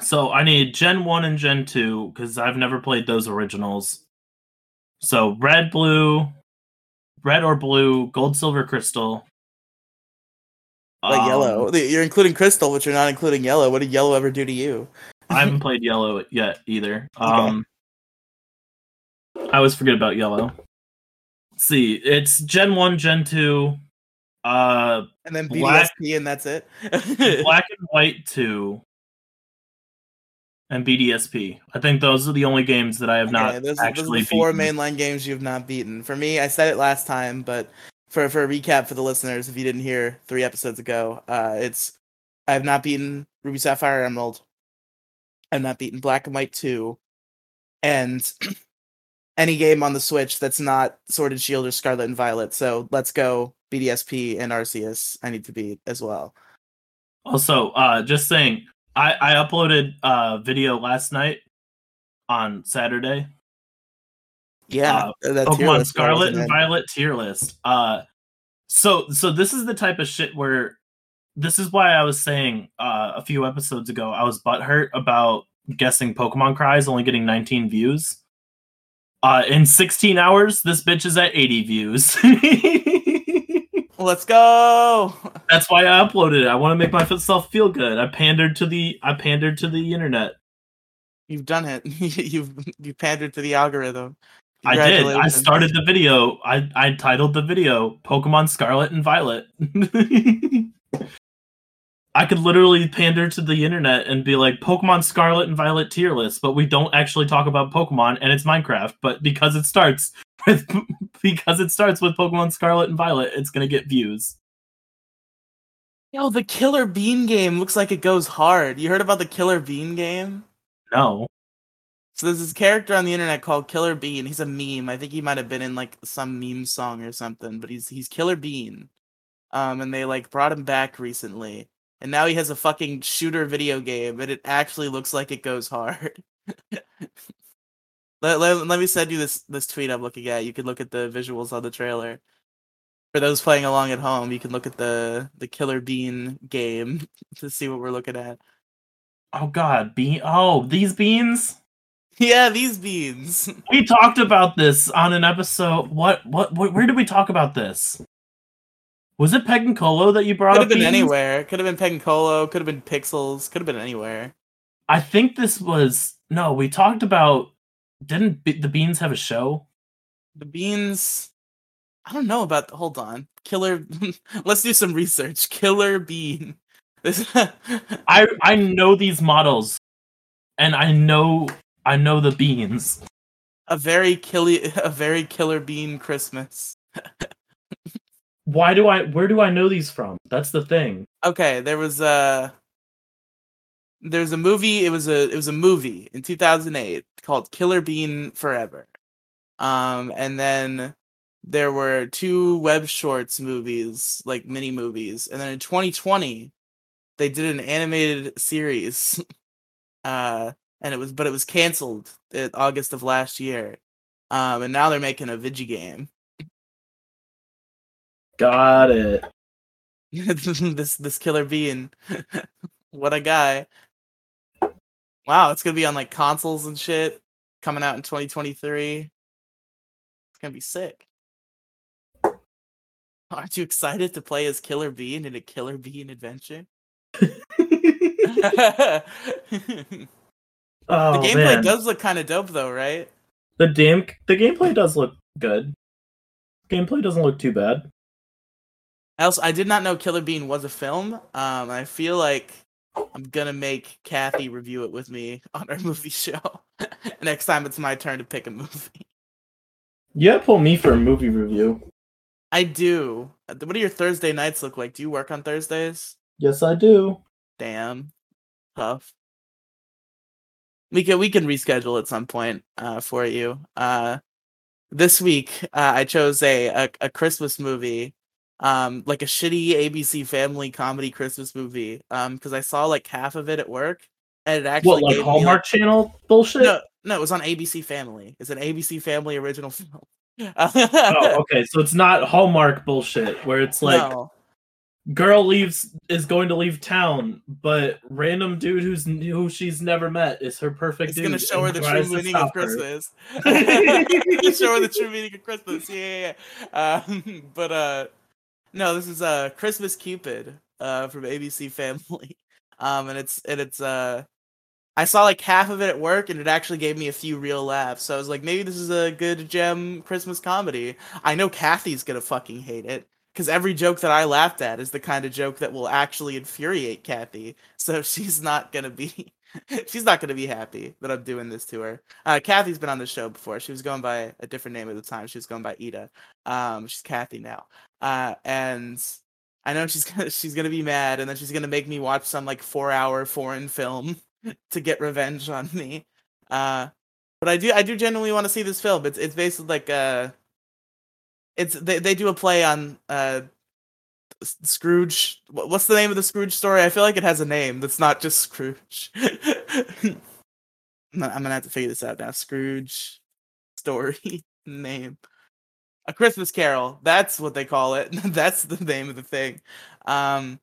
so I need Gen 1 and Gen 2 because I've never played those originals. So red, blue, red or blue, gold, silver, crystal. Like Um, yellow. You're including Crystal, but you're not including yellow. What did yellow ever do to you? I haven't played yellow yet either. Okay. Um, I always forget about yellow. Let's see, it's Gen 1, Gen 2, uh, And then Black- and that's it. Black and White 2, and BDSP. I think those are the only games that I have Okay, not those, those are actually the four beaten. mainline games you've not beaten. For me, I said it last time, but for for a recap for the listeners, if you didn't hear three episodes ago, uh, it's I have not beaten Ruby Sapphire Emerald. I've not beaten Black and White two, and any game on the Switch that's not Sword and Shield or Scarlet and Violet. So let's go BDSP and Arceus. I need to beat as well. Also, uh, just saying, I I uploaded a video last night on Saturday. Yeah, that tier Pokemon Scarlet and. Violet tier list. Uh, so so this is the type of shit where this is why I was saying uh, a few episodes ago I was butthurt about guessing Pokemon cries only getting 19 views. Uh, in 16 hours, this bitch is at 80 views. Let's go. That's why I uploaded it. I want to make myself feel good. I pandered to the I pandered to the internet. You've done it. You've you pandered to the algorithm. I did. I started the video. I I titled the video Pokemon Scarlet and Violet. I could literally pander to the internet and be like Pokemon Scarlet and Violet tier list, but we don't actually talk about Pokemon and it's Minecraft. But because it starts with because it starts with Pokemon Scarlet and Violet, it's gonna get views. Yo, the Killer Bean game looks like it goes hard. You heard about the Killer Bean game? No. So there's this character on the internet called Killer Bean. He's a meme. I think he might have been in like some meme song or something, but he's he's Killer Bean. Um, and they like brought him back recently, and now he has a fucking shooter video game, and it actually looks like it goes hard. let, let, let me send you this this tweet I'm looking at. You can look at the visuals on the trailer. For those playing along at home, you can look at the the Killer Bean game to see what we're looking at. Oh god, bean oh, these beans? Yeah, these beans. We talked about this on an episode. What what, what where did we talk about this? Was it Peg and Colo that you brought Could up? have been beans? anywhere. Could have been Peg and Colo. Could have been Pixels. Could have been anywhere. I think this was no. We talked about didn't Be- the Beans have a show? The beans. I don't know about. Hold on, Killer. Let's do some research. Killer Bean. I I know these models, and I know I know the beans. a very killy, a very Killer Bean Christmas. Why do I? Where do I know these from? That's the thing. Okay, there was a. There's a movie. It was a it was a movie in 2008 called Killer Bean Forever, um, and then there were two web shorts movies, like mini movies, and then in 2020 they did an animated series, uh, and it was but it was canceled in August of last year, um, and now they're making a Vigi game. Got it. this this killer bean. what a guy. Wow, it's gonna be on like consoles and shit coming out in 2023. It's gonna be sick. Aren't you excited to play as Killer Bean in a Killer Bean adventure? the oh gameplay man, does look kind of dope though, right? the damn the gameplay does look good. Gameplay doesn't look too bad. Else, I did not know Killer Bean was a film. Um, I feel like I'm gonna make Kathy review it with me on our movie show next time it's my turn to pick a movie. Yeah, pull me for a movie review. I do. Uh, What do your Thursday nights look like? Do you work on Thursdays? Yes, I do. Damn, tough. We can we can reschedule at some point uh, for you. Uh, this week uh, I chose a, a a Christmas movie, um, like a shitty ABC Family comedy Christmas movie, um, because I saw like half of it at work, and it actually What like gave me, Hallmark Channel bullshit? no, no, it was on ABC Family. It's an ABC Family original film. Oh, okay. So it's not Hallmark bullshit where it's like no. girl leaves is going to leave town, but random dude who's who she's never met is her perfect It's gonna show her the true meaning of. Christmas. show her the true meaning of Christmas. Yeah, yeah, yeah. Um, but uh, no, this is uh Christmas Cupid uh from ABC Family. Um, and it's and it's uh, I saw like half of it at work, and it actually gave me a few real laughs. So I was like, maybe this is a good gem Christmas comedy. I know Kathy's gonna fucking hate it. Because every joke that I laughed at is the kind of joke that will actually infuriate Kathy. So she's not gonna be she's not gonna be happy that I'm doing this to her. Uh, Kathy's been on the show before. She was going by a different name at the time. She was going by Ida. Um, she's Kathy now. Uh, and I know she's gonna she's gonna be mad, and then she's gonna make me watch some like four hour foreign film to get revenge on me. Uh, but I do I do genuinely want to see this film. It's it's basically like uh, it's they they do a play on uh Scrooge. What's the name of the Scrooge story? I feel like it has a name that's not just Scrooge. I'm gonna have to figure this out now. Scrooge story name. A Christmas Carol. That's what they call it. that's the name of the thing. Um,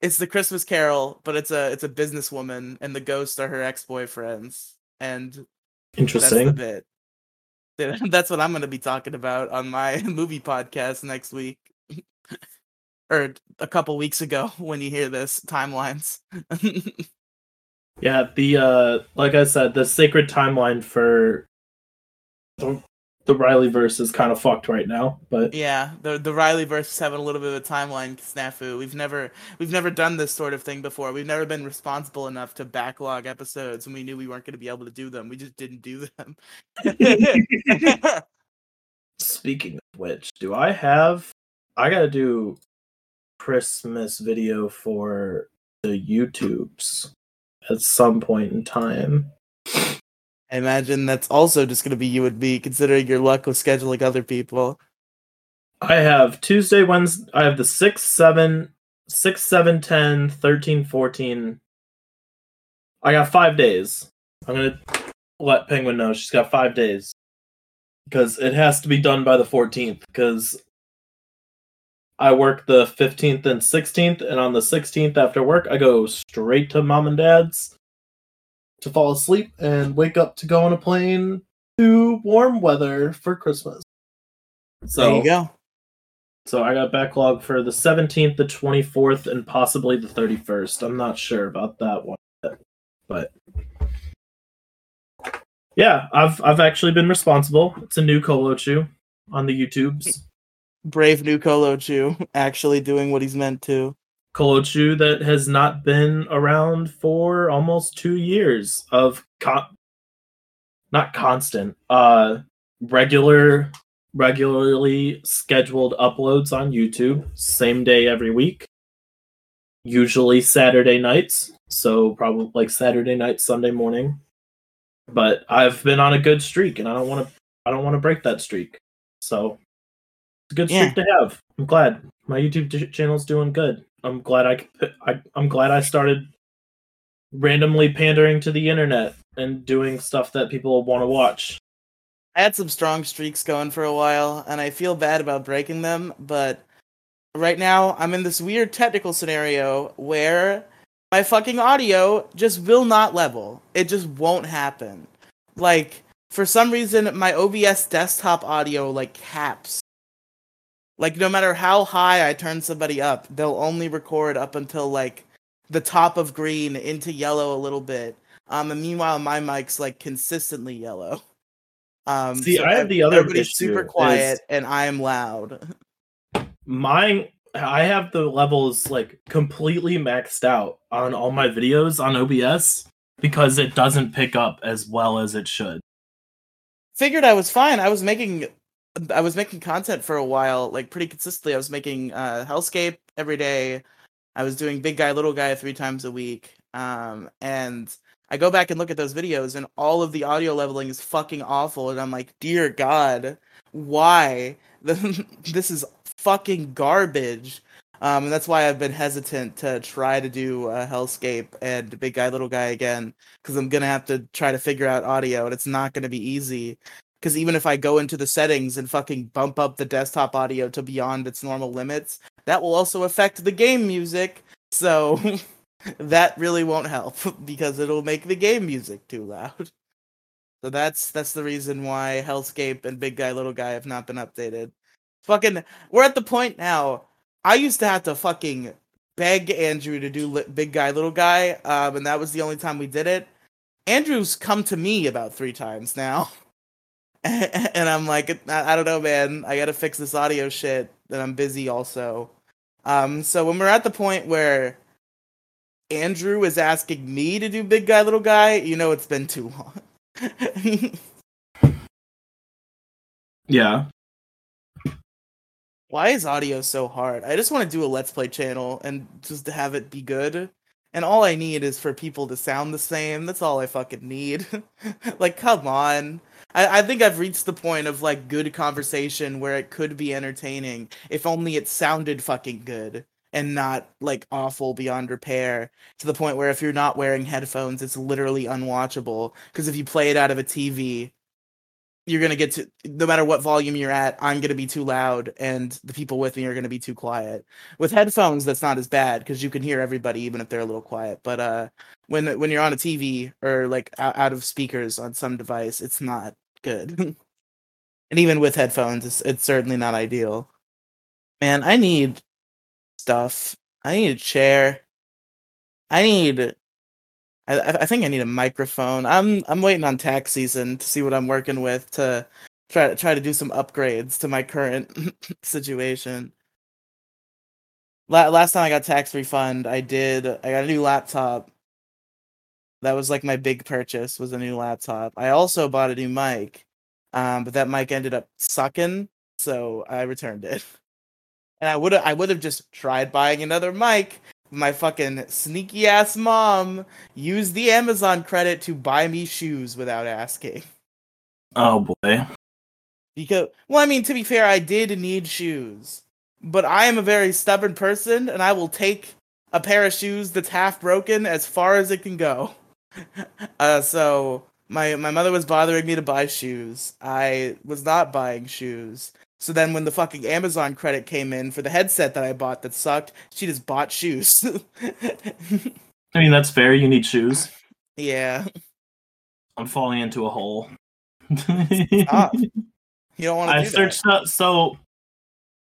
it's the Christmas Carol, but it's a it's a businesswoman, and the ghosts are her ex boyfriends, and that's the Interesting. bit. That's what I'm going to be talking about on my movie podcast next week. or a couple weeks ago when you hear this timelines. Yeah, the uh like I said, the sacred timeline for the, the Riely verse is kind of fucked right now, but yeah, the the Riely verse is having a little bit of a timeline snafu. We've never we've never done this sort of thing before. We've never been responsible enough to backlog episodes when we knew we weren't going to be able to do them. We just didn't do them. speaking of which, do I have I got to do Christmas video for the YouTubes at some point in time. I imagine that's also just going to be you and me, considering your luck with scheduling other people. I have Tuesday, Wednesday, I have the 6, 7, 6, 7, 10, 13, 14. I got five days. I'm going to let Penguin know she's got five days. Because it has to be done by the 14th. Because I work the 15th and 16th. And on the 16th after work, I go straight to mom and dad's to fall asleep and wake up to go on a plane to warm weather for Christmas. So there you go. so I got backlog for the 17th, the 24th, and possibly the 31st. I'm not sure about that one yet. But Yeah, I've I've actually been responsible. It's a new Colochu on the YouTubes. Brave new Colochu actually doing what he's meant to. Colochu that has not been around for almost two years of con- not constant, uh, regular, regularly scheduled uploads on YouTube, same day every week. Usually Saturday nights, so probably like Saturday night, Sunday morning. But I've been on a good streak, and I don't want to. I don't want to break that streak. So it's a good streak to have. I'm glad my YouTube ch- channel's doing good. I'm glad I, I I'm glad I started randomly pandering to the internet and doing stuff that people want to watch. I had some strong streaks going for a while, and I feel bad about breaking them, but right now I'm in this weird technical scenario where my fucking audio just will not level. It just won't happen. Like, for some reason, my OBS desktop audio, like, caps. Like, no matter how high I turn somebody up, they'll only record up until, like, the top of green into yellow a little bit. Um, and meanwhile, my mic's, like, consistently yellow. Um, See, so I have the other everybody's super quiet, and I am loud. Mine, I have the levels like completely maxed out on all my videos on OBS because it doesn't pick up as well as it should. figured I was fine. I was making I was making content for a while, like pretty consistently. I was making uh Hellscape every day. I was doing Big Guy Little Guy three times a week. Um and I go back and look at those videos and all of the audio leveling is fucking awful and I'm like, "Dear god, why? this is fucking garbage." Um, and that's why I've been hesitant to try to do uh, Hellscape and Big Guy Little Guy again because I'm gonna have to try to figure out audio, and it's not gonna be easy. Because even if I go into the settings and fucking bump up the desktop audio to beyond its normal limits, that will also affect the game music. So that really won't help because it'll make the game music too loud. So that's that's the reason why Hellscape and Big Guy Little Guy have not been updated. Fucking, we're at the point now. I used to have to fucking beg Andrew to do li- Big Guy Little Guy, um, and that was the only time we did it. Andrew's come to me about three times now. and I'm like, I, I don't know, man. I gotta fix this audio shit. And I'm busy also. Um, so when we're at the point where Andrew is asking me to do big guy, little guy, you know it's been too long. Yeah. Why is audio so hard? I just want to do a let's play channel and just to have it be good. And all I need is for people to sound the same. That's all I fucking need. like, come on. I, I think I've reached the point of like good conversation where it could be entertaining if only it sounded fucking good and not like awful beyond repair to the point where if you're not wearing headphones, it's literally unwatchable. Because if you play it out of a TV, you're gonna get to no matter what volume you're at, I'm gonna be too loud, and the people with me are gonna be too quiet. With headphones, that's not as bad because you can hear everybody even if they're a little quiet. But uh, when when you're on a TV or like out, out of speakers on some device, it's not good. and even with headphones, it's it's certainly not ideal. Man, I need stuff. I need a chair. I need I, I think I need a microphone. I'm I'm waiting on tax season to see what I'm working with to try to try to do some upgrades to my current situation. La- last time I got tax refund, I did. I got a new laptop. That was like my big purchase was a new laptop. I also bought a new mic, um, but that mic ended up sucking, so I returned it. And I would I would have just tried buying another mic, my fucking sneaky ass mom used the Amazon credit to buy me shoes without asking. Oh boy. Because, well, I mean, to be fair, I did need shoes, but I am a very stubborn person, and I will take a pair of shoes that's half broken as far as it can go. Uh, so my my mother was bothering me to buy shoes. I was not buying shoes. So then when the fucking Amazon credit came in for the headset that I bought that sucked, she just bought shoes. I mean that's fair. You need shoes. yeah. I'm falling into a hole. Stop. You don't want to I searched up so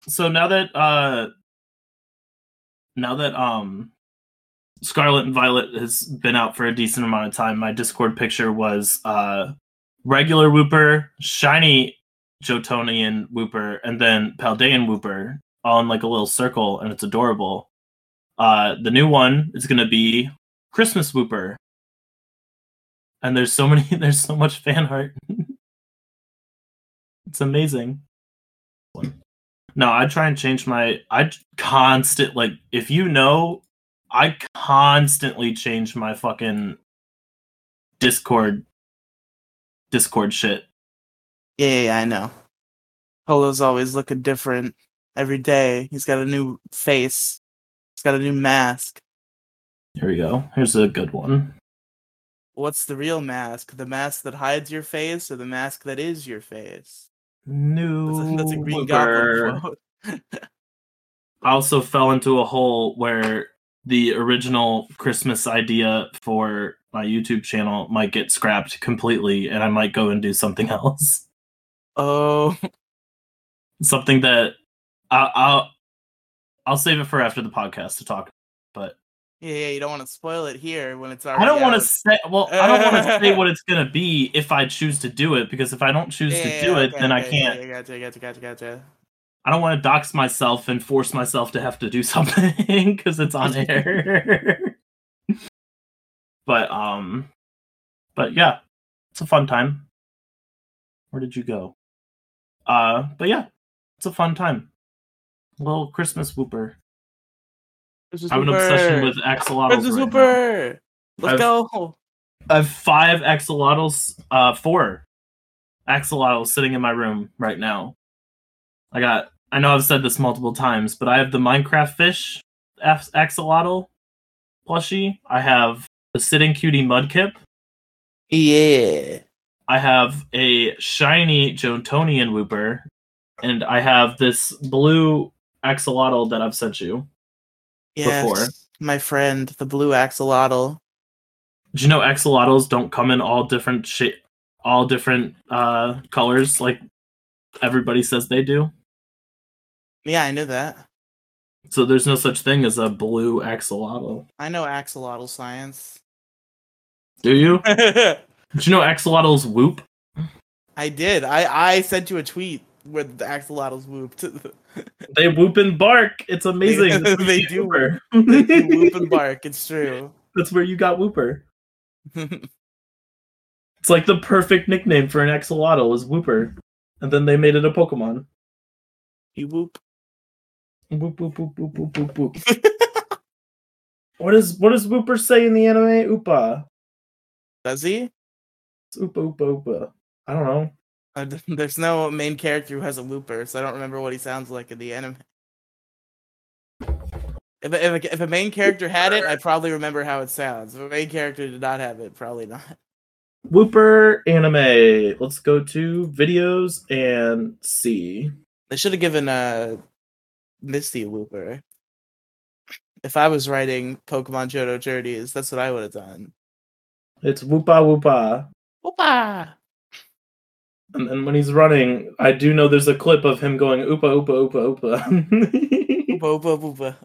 so now that uh now that um Scarlet and Violet has been out for a decent amount of time, my Discord picture was uh regular Wooper, shiny Johtonian Wooper, and then Paldean Wooper all in like a little circle, and it's adorable. Uh, the new one is going to be Christmas Wooper, and there's so many, there's so much fan art. it's amazing. No, I try and change my. I constant like if you know, I constantly change my fucking Discord Discord shit. Yeah, yeah, yeah, I know. Polo's always looking different every day. He's got a new face. He's got a new mask. Here we go. Here's a good one. What's the real mask? The mask that hides your face or the mask that is your face? New That's a, that's a Green. Goblin quote. I also fell into a hole where the original Christmas idea for my YouTube channel might get scrapped completely, and I might go and do something else. Oh, Something that I, I'll I'll save it for after the podcast to talk. But yeah, yeah. You don't want to spoil it here when it's already. I don't want to say. Well, I don't want to say what it's gonna be if I choose to do it because if I don't choose Yeah, to yeah, do yeah, it, okay, then I can't. Yeah, yeah, gotcha, gotcha, gotcha, gotcha. I don't want to dox myself and force myself to have to do something because it's on air. but um, but yeah, it's a fun time. Where did you go? Uh, but yeah, it's a fun time. little Christmas Wooper. Christmas I have an Whooper! obsession with axolotls. Christmas right now. Let's I've- go. I have five axolotls, uh, four axolotls sitting in my room right now. I got, I know I've said this multiple times, but I have the Minecraft fish ax- axolotl plushie. I have the sitting cutie mudkip. Yeah. I have a shiny Johtonian Wooper, and I have this blue axolotl that I've sent you. Yes, Before. my friend, the blue axolotl. Did you know axolotls don't come in all different shape, all different uh colors like everybody says they do? Yeah, I knew that. So there's no such thing as a blue axolotl. I know axolotl science. Do you? Did you know axolotls whoop? I did. I I sent you a tweet where the axolotls whooped. They whoop and bark. It's amazing. They do. They do whoop and bark. It's true. That's where you got Whooper. It's like the perfect nickname for an axolotl is Whooper. And then they made it a Pokemon. you whoop. Whoop whoop whoop whoop whoop whoop whoop. what is what does Whooper say in the anime? Oopa. Does he? Oopa Oopa Oopa. I don't know. Uh, there's no main character who has a Wooper, so I don't remember what he sounds like in the anime. If a, if, a, if a main character had it, I probably remember how it sounds. If a main character did not have it, probably not. Wooper anime. Let's go to videos and see. They should have given uh Misty a Wooper. If I was writing Pokemon Johto Journeys, that's what I would have done. It's Whoopa Whoopa. Whoopa! And then when he's running, I do know there's a clip of him going oopa oopa oopa oopa. Whoopa, whoopa, whoopa.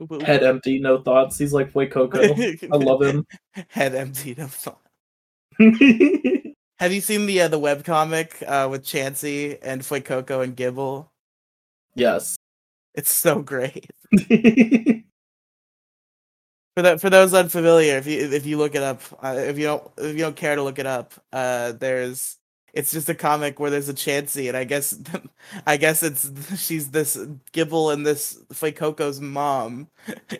Whoopa, whoopa. Head empty, no thoughts. He's like Boy Coco. I love him. Head empty. No thought. Have you seen the uh, the webcomic uh, with Chansey and Fuecoco and Gible? yes. It's so great. For that, for those unfamiliar, if you if you look it up, uh, if you don't if you don't care to look it up, uh, there's it's just a comic where there's a Chansey, and I guess I guess it's she's this Gible and this Fuecoco's mom,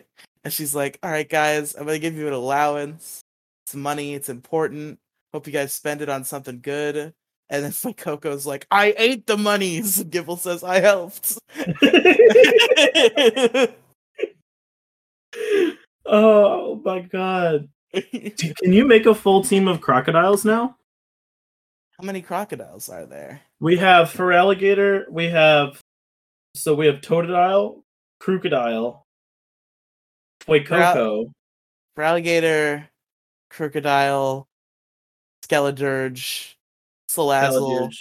and she's like, "All right, guys, I'm gonna give you an allowance. It's money. It's important. Hope you guys spend it on something good." And then Fuecoco's like, "I ate the monies." Gible says, "I helped." Oh my god. Can you make a full team of crocodiles now? How many crocodiles are there? We have Feraligatr, we have so we have Totodile, Krookodile, Fuecoco, For alligator, Krookodile, Skeledirge, Salazzle.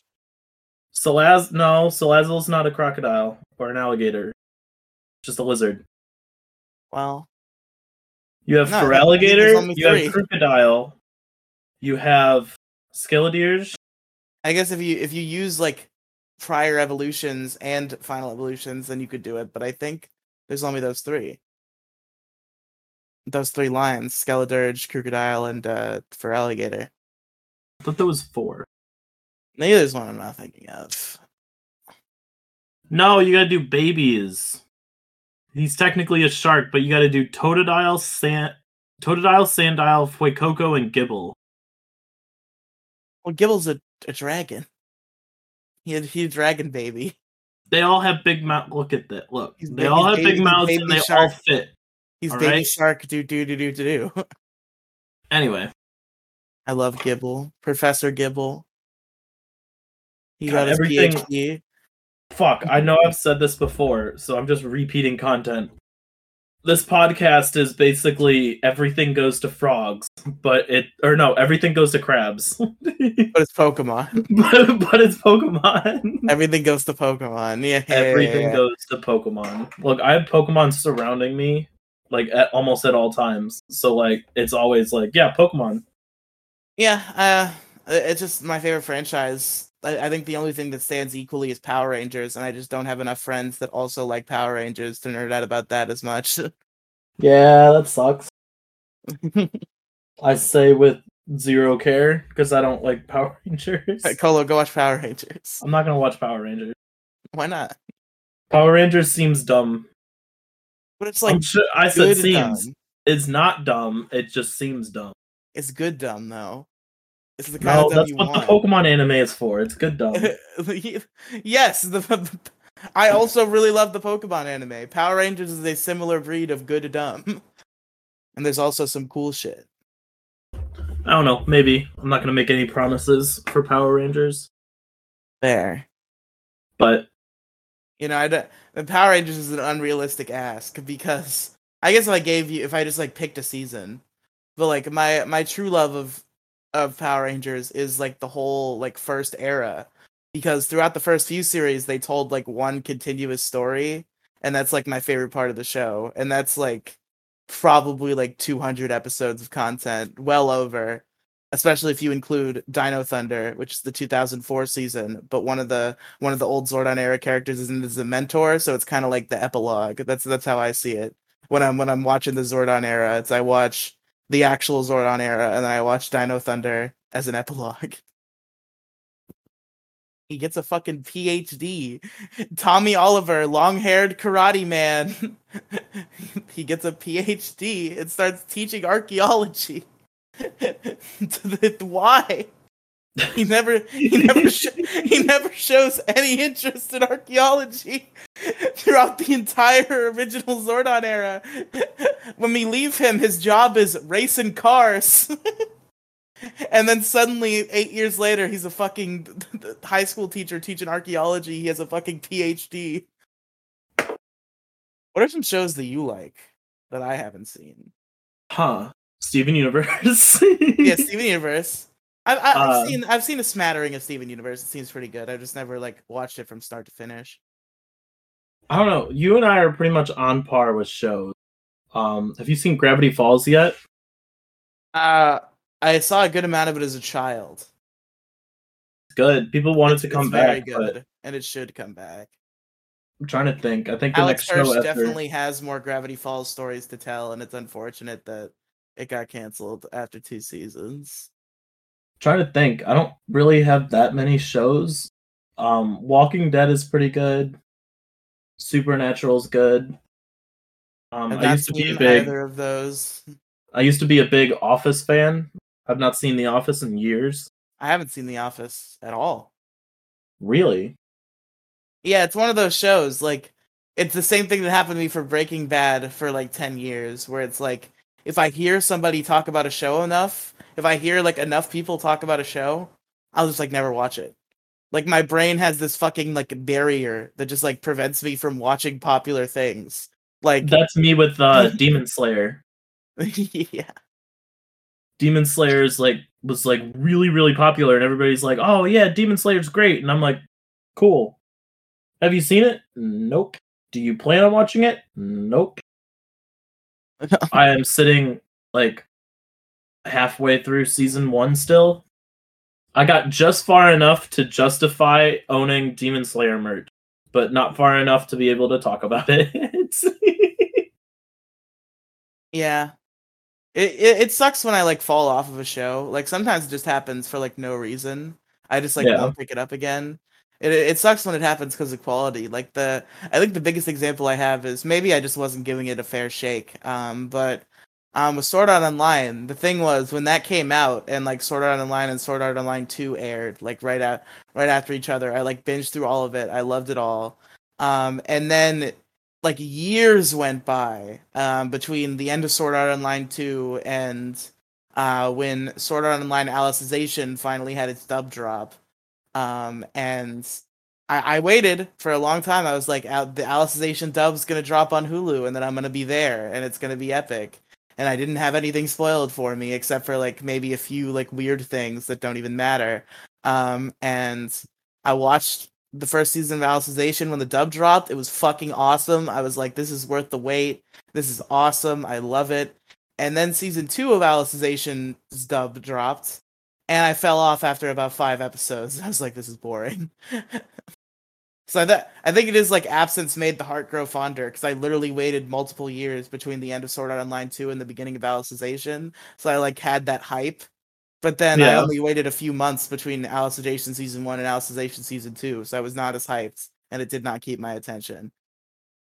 Salaz no, Salazzle's not a crocodile or an alligator. Just a lizard. Well, You have No, for I think there's alligator, you three. have Krookodile, you have Skeledirge, I guess if you if you use like prior evolutions and final evolutions, then you could do it. But I think there's only those three. Those three lines: Skeledirge, Krookodile, and uh, Feraligatr. I thought there was four. Maybe there's one I'm not thinking of. No, you gotta do babies. He's technically a shark, but you gotta do Totodile, Sand, Totodile, Sandile, Fuecoco, and Gible. Well, Gible's a, a dragon. He had he's a dragon baby. They all have big mouth. Look at that. Look, He's they ba- all have baby- big mouths baby and they all fit. He's All baby right. shark. Do do do do do do. Anyway, I love Gible, Professor Gible. He God, got his everything- PhD. Fuck. I know I've said this before, so I'm just repeating content. This podcast is basically everything goes to frogs, but it or no, everything goes to crabs. But it's Pokemon. but, but it's Pokemon. Everything goes to Pokemon. Yeah. Everything yeah. goes to Pokemon. Look, I have Pokemon surrounding me, like at almost at all times. So like, it's always like, yeah, Pokemon. Yeah, uh, it's just my favorite franchise. I, I think the only thing that stands equally is Power Rangers, and I just don't have enough friends that also like Power Rangers to nerd out about that as much. Yeah, that sucks. I say with zero care because I don't like Power Rangers. Colo, go watch Power Rangers. I'm not gonna watch Power Rangers. Why not? Power Rangers seems dumb. But it's like sure, I said seems. dumb. It's not dumb. It just seems dumb. It's good dumb though. It's the kind No, of that's you what want. the Pokemon anime is for. It's good dumb. yes, the, I also really love the Pokemon anime. Power Rangers is a similar breed of good dumb, and there's also some cool shit. I don't know. Maybe I'm not gonna make any promises for Power Rangers, There, but you know, I the Power Rangers is an unrealistic ask because I guess if I gave you, if I just like picked a season, but like my my true love of of Power Rangers is like the whole like first era. Because throughout the first few series they told like one continuous story and that's like my favorite part of the show. And that's like probably like 200 episodes of content well over especially if you include Dino Thunder which is the 2004 season. But one of the one of the old Zordon era characters is in as a mentor so it's kind of like the epilogue. That's that's how I see it. When I'm when I'm watching the Zordon era it's I watch the actual Zordon era and then I watch Dino Thunder as an epilogue he gets a fucking PhD. Tommy Oliver, long-haired karate man. he gets a PhD and starts teaching archaeology. Why? He never, he never, sh- he never shows any interest in archaeology throughout the entire original Zordon era. When we leave him, his job is racing cars. And then suddenly, eight years later, he's a fucking high school teacher teaching archaeology. He has a fucking PhD. What are some shows that you like that I haven't seen? huh? Steven Universe. Yeah, Steven Universe. I've, I- I've Uh, seen I've seen a smattering of Steven Universe. It seems pretty good. I've just never like watched it from start to finish. I don't know. You and I are pretty much on par with shows. Um, have you seen Gravity Falls yet? Uh, I saw a good amount of it as a child. It's good. People want It's- it to come it's very back, good, and it should come back. I'm trying to think. I think the Alex next show after. definitely has more Gravity Falls stories to tell, and it's unfortunate that it got canceled after two seasons. trying to think. I don't really have that many shows. Um, Walking Dead is pretty good. Supernatural's good. Um, I used to be a big. either of those. I used to be a big Office fan. I've not seen The Office in years. I haven't seen The Office at all. Really? Yeah, it's one of those shows. Like, it's the same thing that happened to me for Breaking Bad for like 10 years, where it's like, if I hear somebody talk about a show enough, if I hear like enough people talk about a show, I'll just like never watch it. Like, my brain has this fucking like barrier that just like prevents me from watching popular things. Like, That's me with uh, Demon Slayer. yeah. Demon Slayer's like was like really really popular, and everybody's like, "Oh yeah, Demon Slayer's great," and I'm like, "Cool." Have you seen it? Nope. Do you plan on watching it? Nope. I am sitting like halfway through season one still. I got just far enough to justify owning Demon Slayer merch, but not far enough to be able to talk about it. Yeah. It, it it sucks when I like fall off of a show. Like sometimes it just happens for like no reason. I just like Yeah. won't pick it up again. It it sucks when it happens because of quality. Like the I think the biggest example I have is maybe I just wasn't giving it a fair shake. Um, but um, with Sword Art Online, the thing was when that came out and like Sword Art Online and Sword Art Online Two aired like right at right after each other. I like binged through all of it. I loved it all. Um, and then like years went by um, between the end of Sword Art Online 2 and uh, when Sword Art Online Alicization finally had its dub drop. Um, and I, I waited for a long time. I was like, "Al- the Alicization dub's gonna drop on Hulu, and then I'm gonna be there, and it's gonna be epic. And I didn't have anything spoiled for me except for like maybe a few like weird things that don't even matter. Um, and I watched the first season of Alicization when the dub dropped. It was fucking awesome. I was like, this is worth the wait. This is awesome. I love it. And then season two of Alicization dub dropped, and I fell off after about five episodes. I was like, this is boring. so that I think it is like absence made the heart grow fonder because I literally waited multiple years between the end of Sword Art Online two and the beginning of Alice's Alicization. So I like had that hype. But then I only waited a few months between Alice's Alicization season one and Alice's Alicization season two, so I was not as hyped, and it did not keep my attention.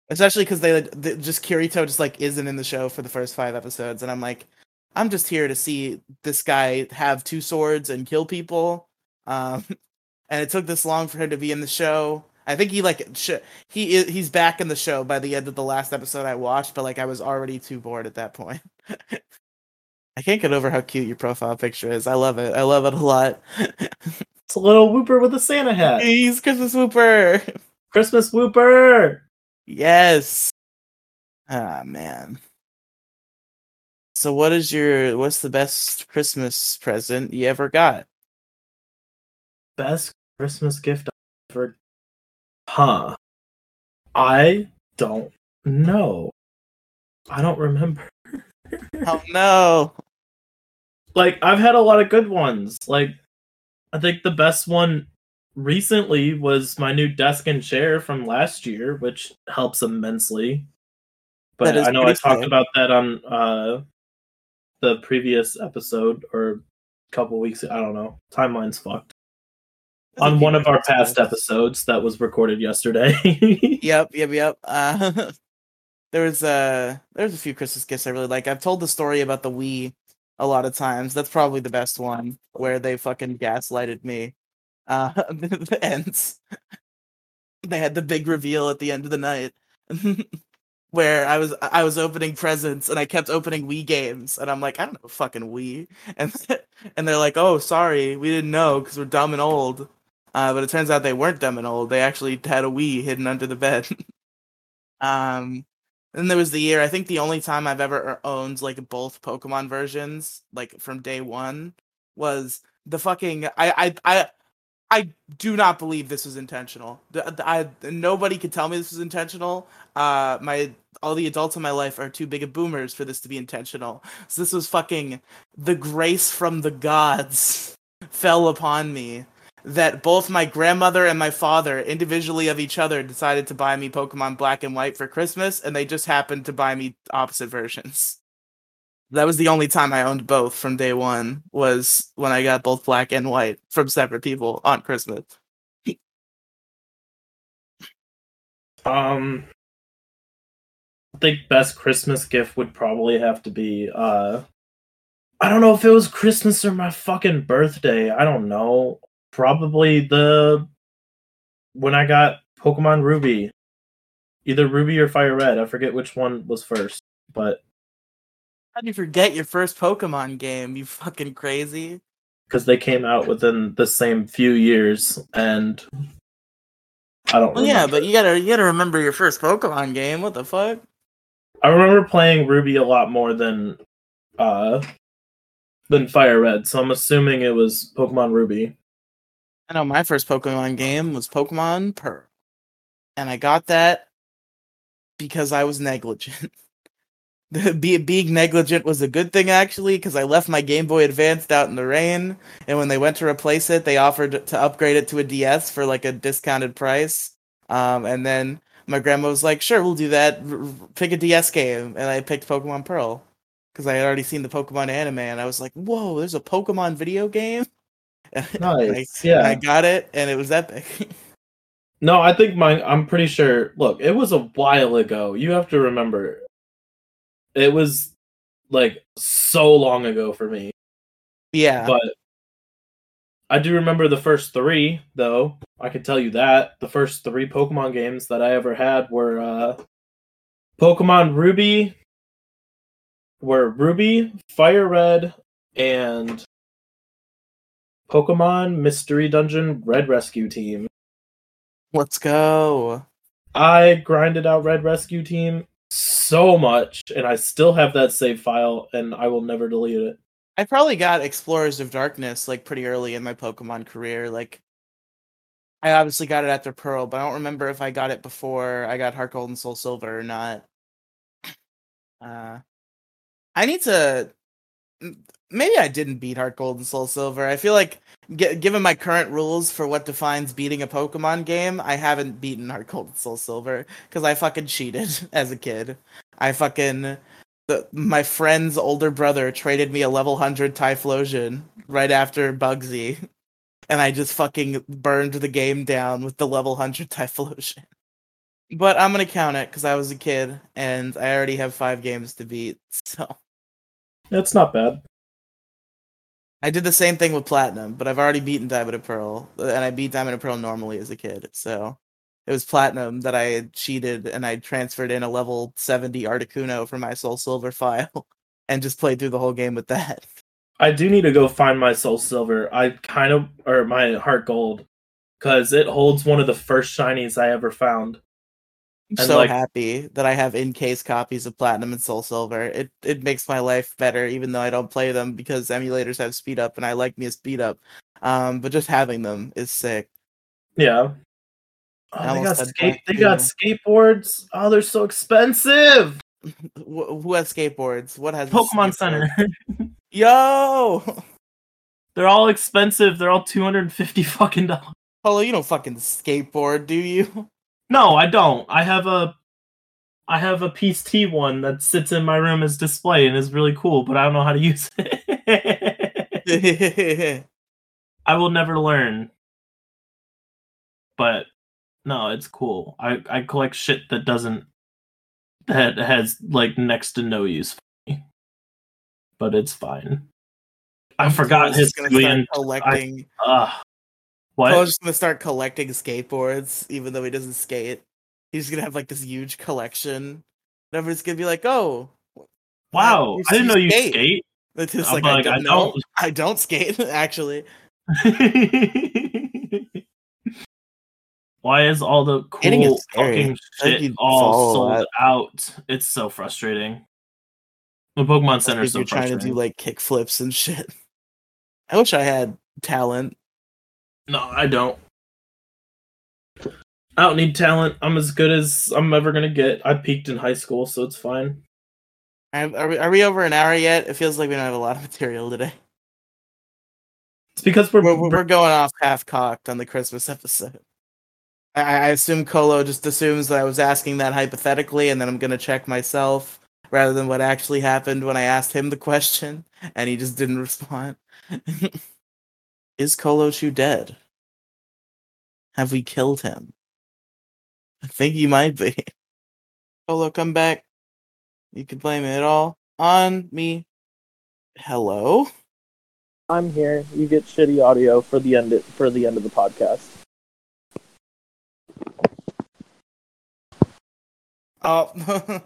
Especially because they, like, they just Kirito just like isn't in the show for the first five episodes, and I'm like, I'm just here to see this guy have two swords and kill people. Um, and it took this long for him to be in the show. I think he like sh- he i- he's back in the show by the end of the last episode I watched, but like I was already too bored at that point. I can't get over how cute your profile picture is. I love it. I love it a lot. it's a little Wooper with a Santa hat. He's Christmas Wooper. Christmas Wooper. Yes. Ah man. So what is your what's the best Christmas present you ever got? Best Christmas gift I've ever. Huh. I don't know. I don't remember. Oh no. like I've had a lot of good ones. Like I think the best one recently was my new desk and chair from last year, which helps immensely. But I know I talked sick. about that on uh the previous episode or a couple weeks I don't know. Timeline's fucked. A On one of our past episodes that was recorded yesterday. Yep, yep, yep. Uh, there was uh there's a few Christmas gifts I really like. I've told the story about the Wii a lot of times. That's probably the best one where they fucking gaslighted me. Uh, the ends. They had the big reveal at the end of the night. Where I was I was opening presents and I kept opening Wii games and I'm like I don't know fucking Wii and and they're like oh sorry we didn't know because we're dumb and old uh, but it turns out they weren't dumb and old. They actually had a Wii hidden under the bed. um, then there was the year. I think the only time I've ever owned like both Pokemon versions, like from day one, was the fucking. I I I I do not believe this was intentional. I nobody could tell me this was intentional. Uh, my all the adults in my life are too big of boomers for this to be intentional. So this was fucking the grace from the gods fell upon me that both my grandmother and my father individually of each other decided to buy me Pokemon Black and White for Christmas and they just happened to buy me opposite versions. That was the only time I owned both from day 1 was when I got both Black and White from separate people on Christmas. Um, I think best Christmas gift would probably have to be uh I don't know if it was Christmas or my fucking birthday. I don't know. Probably the when I got Pokemon Ruby. Either Ruby or Fire Red. I forget which one was first. But How do you forget your first Pokemon game? You fucking crazy. because they came out within the same few years and I don't Well, yeah, but you gotta you gotta remember your first Pokemon game. What the fuck? I remember playing Ruby a lot more than uh than Fire Red, so I'm assuming it was Pokemon Ruby. I know my first Pokemon game was Pokemon Pearl. And I got that because I was negligent. Be, being negligent was a good thing actually because I left my Game Boy Advanced out in the rain, and when they went to replace it, they offered to upgrade it to a DS for like a discounted price. Um, and then my grandma was like, "Sure, we'll do that. R- pick a DS game," and I picked Pokemon Pearl because I had already seen the Pokemon anime, and I was like, "Whoa, there's a Pokemon video game!" Nice. I, and I got it, and it was epic. No, I think mine. I'm pretty sure. Look, it was a while ago. You have to remember, it was like so long ago for me. yeah, But I do remember the first three, though. I can tell you that the first three Pokemon games that I ever had were uh, Pokemon Ruby, were Ruby, Fire Red, and Pokemon Mystery Dungeon Red Rescue Team. let's go. I grinded out Red Rescue Team so much, and I still have that save file, and I will never delete it. I probably got Explorers of Darkness like pretty early in my Pokemon career. Like, I obviously got it after Pearl, but I don't remember if I got it before I got Heart Gold and Soul Silver or not. Uh, I need to. Maybe I didn't beat Heart Gold and Soul Silver. I feel like, g- given my current rules for what defines beating a Pokemon game, I haven't beaten Heart Gold and Soul Silver because I fucking cheated as a kid. I fucking the, my friend's older brother traded me a level 100 Typhlosion right after Bugsy. And I just fucking burned the game down with the level 100 Typhlosion. But I'm to count it because I was a kid and I already have five games to beat. So It's not bad. I did the same thing with Platinum, but I've already beaten Diamond and Pearl. And I beat Diamond and Pearl normally as a kid. So it was Platinum that I cheated and I transferred in a level 70 Articuno for my Soul Silver file and just played through the whole game with that. I do need to go find my Soul Silver. I kind of, or my Heart Gold, because it holds one of the first shinies I ever found. I'm And, so like- happy that I have in case copies of Platinum and Soul Silver. It it makes my life better, even though I don't play them because emulators have speed up and I like me a speed up. Um, but just having them is sick. Yeah. Oh, they got skate. They got skateboards. Oh, they're so expensive. Wh- who has skateboards? What has Pokemon? Center. Yo, they're all expensive. They're all two hundred and fifty fucking dollars. Polo, you don't fucking skateboard, do you? No, I don't. I have a I have a Peace T one that sits in my room as display and is really cool, but I don't know how to use it. I will never learn. But no, it's cool. I I collect shit that doesn't that has like next to no use for me. But it's fine. I forgot his just gonna start collecting. Uh, what? Just gonna start collecting skateboards, even though he doesn't skate. He's gonna have like this huge collection. And everyone's gonna be like, "Oh, wow, I didn't know you skate." skate. It's just I'm like, I, don't, I don't. I don't skate actually. Why is all the cool fucking shit all sold that. out? It's so frustrating. The Pokemon Center is so you're trying to do like kick flips and shit. I wish I had talent. No, I don't. I don't need talent. I'm as good as I'm ever gonna get. I peaked in high school, so it's fine. Are we, are we over an hour yet? It feels like we don't have a lot of material today. It's because we're, We're, we're, we're going off half cocked on the Christmas episode. I, I assume Colo just assumes that I was asking that hypothetically, and then I'm gonna check myself rather than what actually happened when I asked him the question, and he just didn't respond. Is Colochu dead? Have we killed him? I think he might be. Colo, come back. You can blame it all on me. Hello? I'm here. You get shitty audio for the end for the end of the podcast. Oh,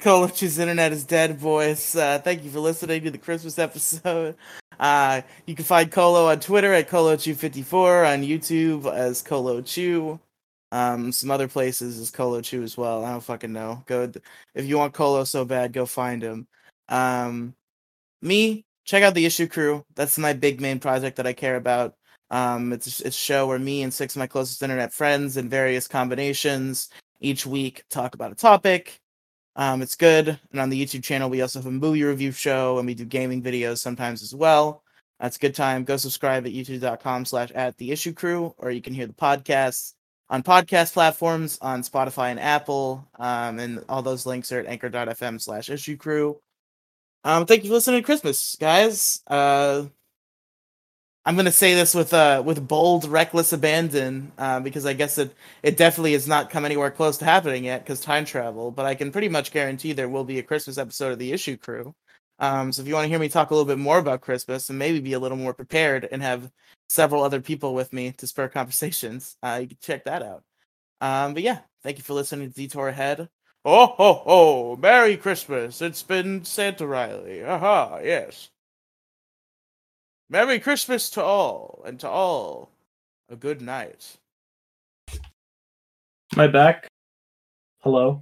Colochu's internet is dead, boys. Uh, thank you for listening to the Christmas episode. Uh, you can find Colo on Twitter at Colochu54, on YouTube as Colochu. Um, some other places is Colochu as well. I don't fucking know. Go if you want Colo so bad, go find him. Um, me, check out the Issue Crew. That's my big main project that I care about. Um, it's it's a show where me and six of my closest internet friends in various combinations each week talk about a topic Um, it's good. And on the YouTube channel, we also have a movie review show and we do gaming videos sometimes as well. That's a good time. Go subscribe at youtube.com slash at the issue crew, or you can hear the podcast on podcast platforms on Spotify and Apple. Um, and all those links are at anchor.fm slash issue crew. Um, thank you for listening to Christmas, guys. Uh, I'm gonna say this with uh with bold, reckless abandon, uh, because I guess it it definitely has not come anywhere close to happening yet because time travel. But I can pretty much guarantee there will be a Christmas episode of the Issue Crew. Um, so if you want to hear me talk a little bit more about Christmas and maybe be a little more prepared and have several other people with me to spur conversations, uh, you can check that out. Um, but yeah, thank you for listening to Detour Ahead. Oh ho ho! Merry Christmas! It's been Santa Riely. Aha! Yes. Merry Christmas to all, and to all, a good night. My back. Hello.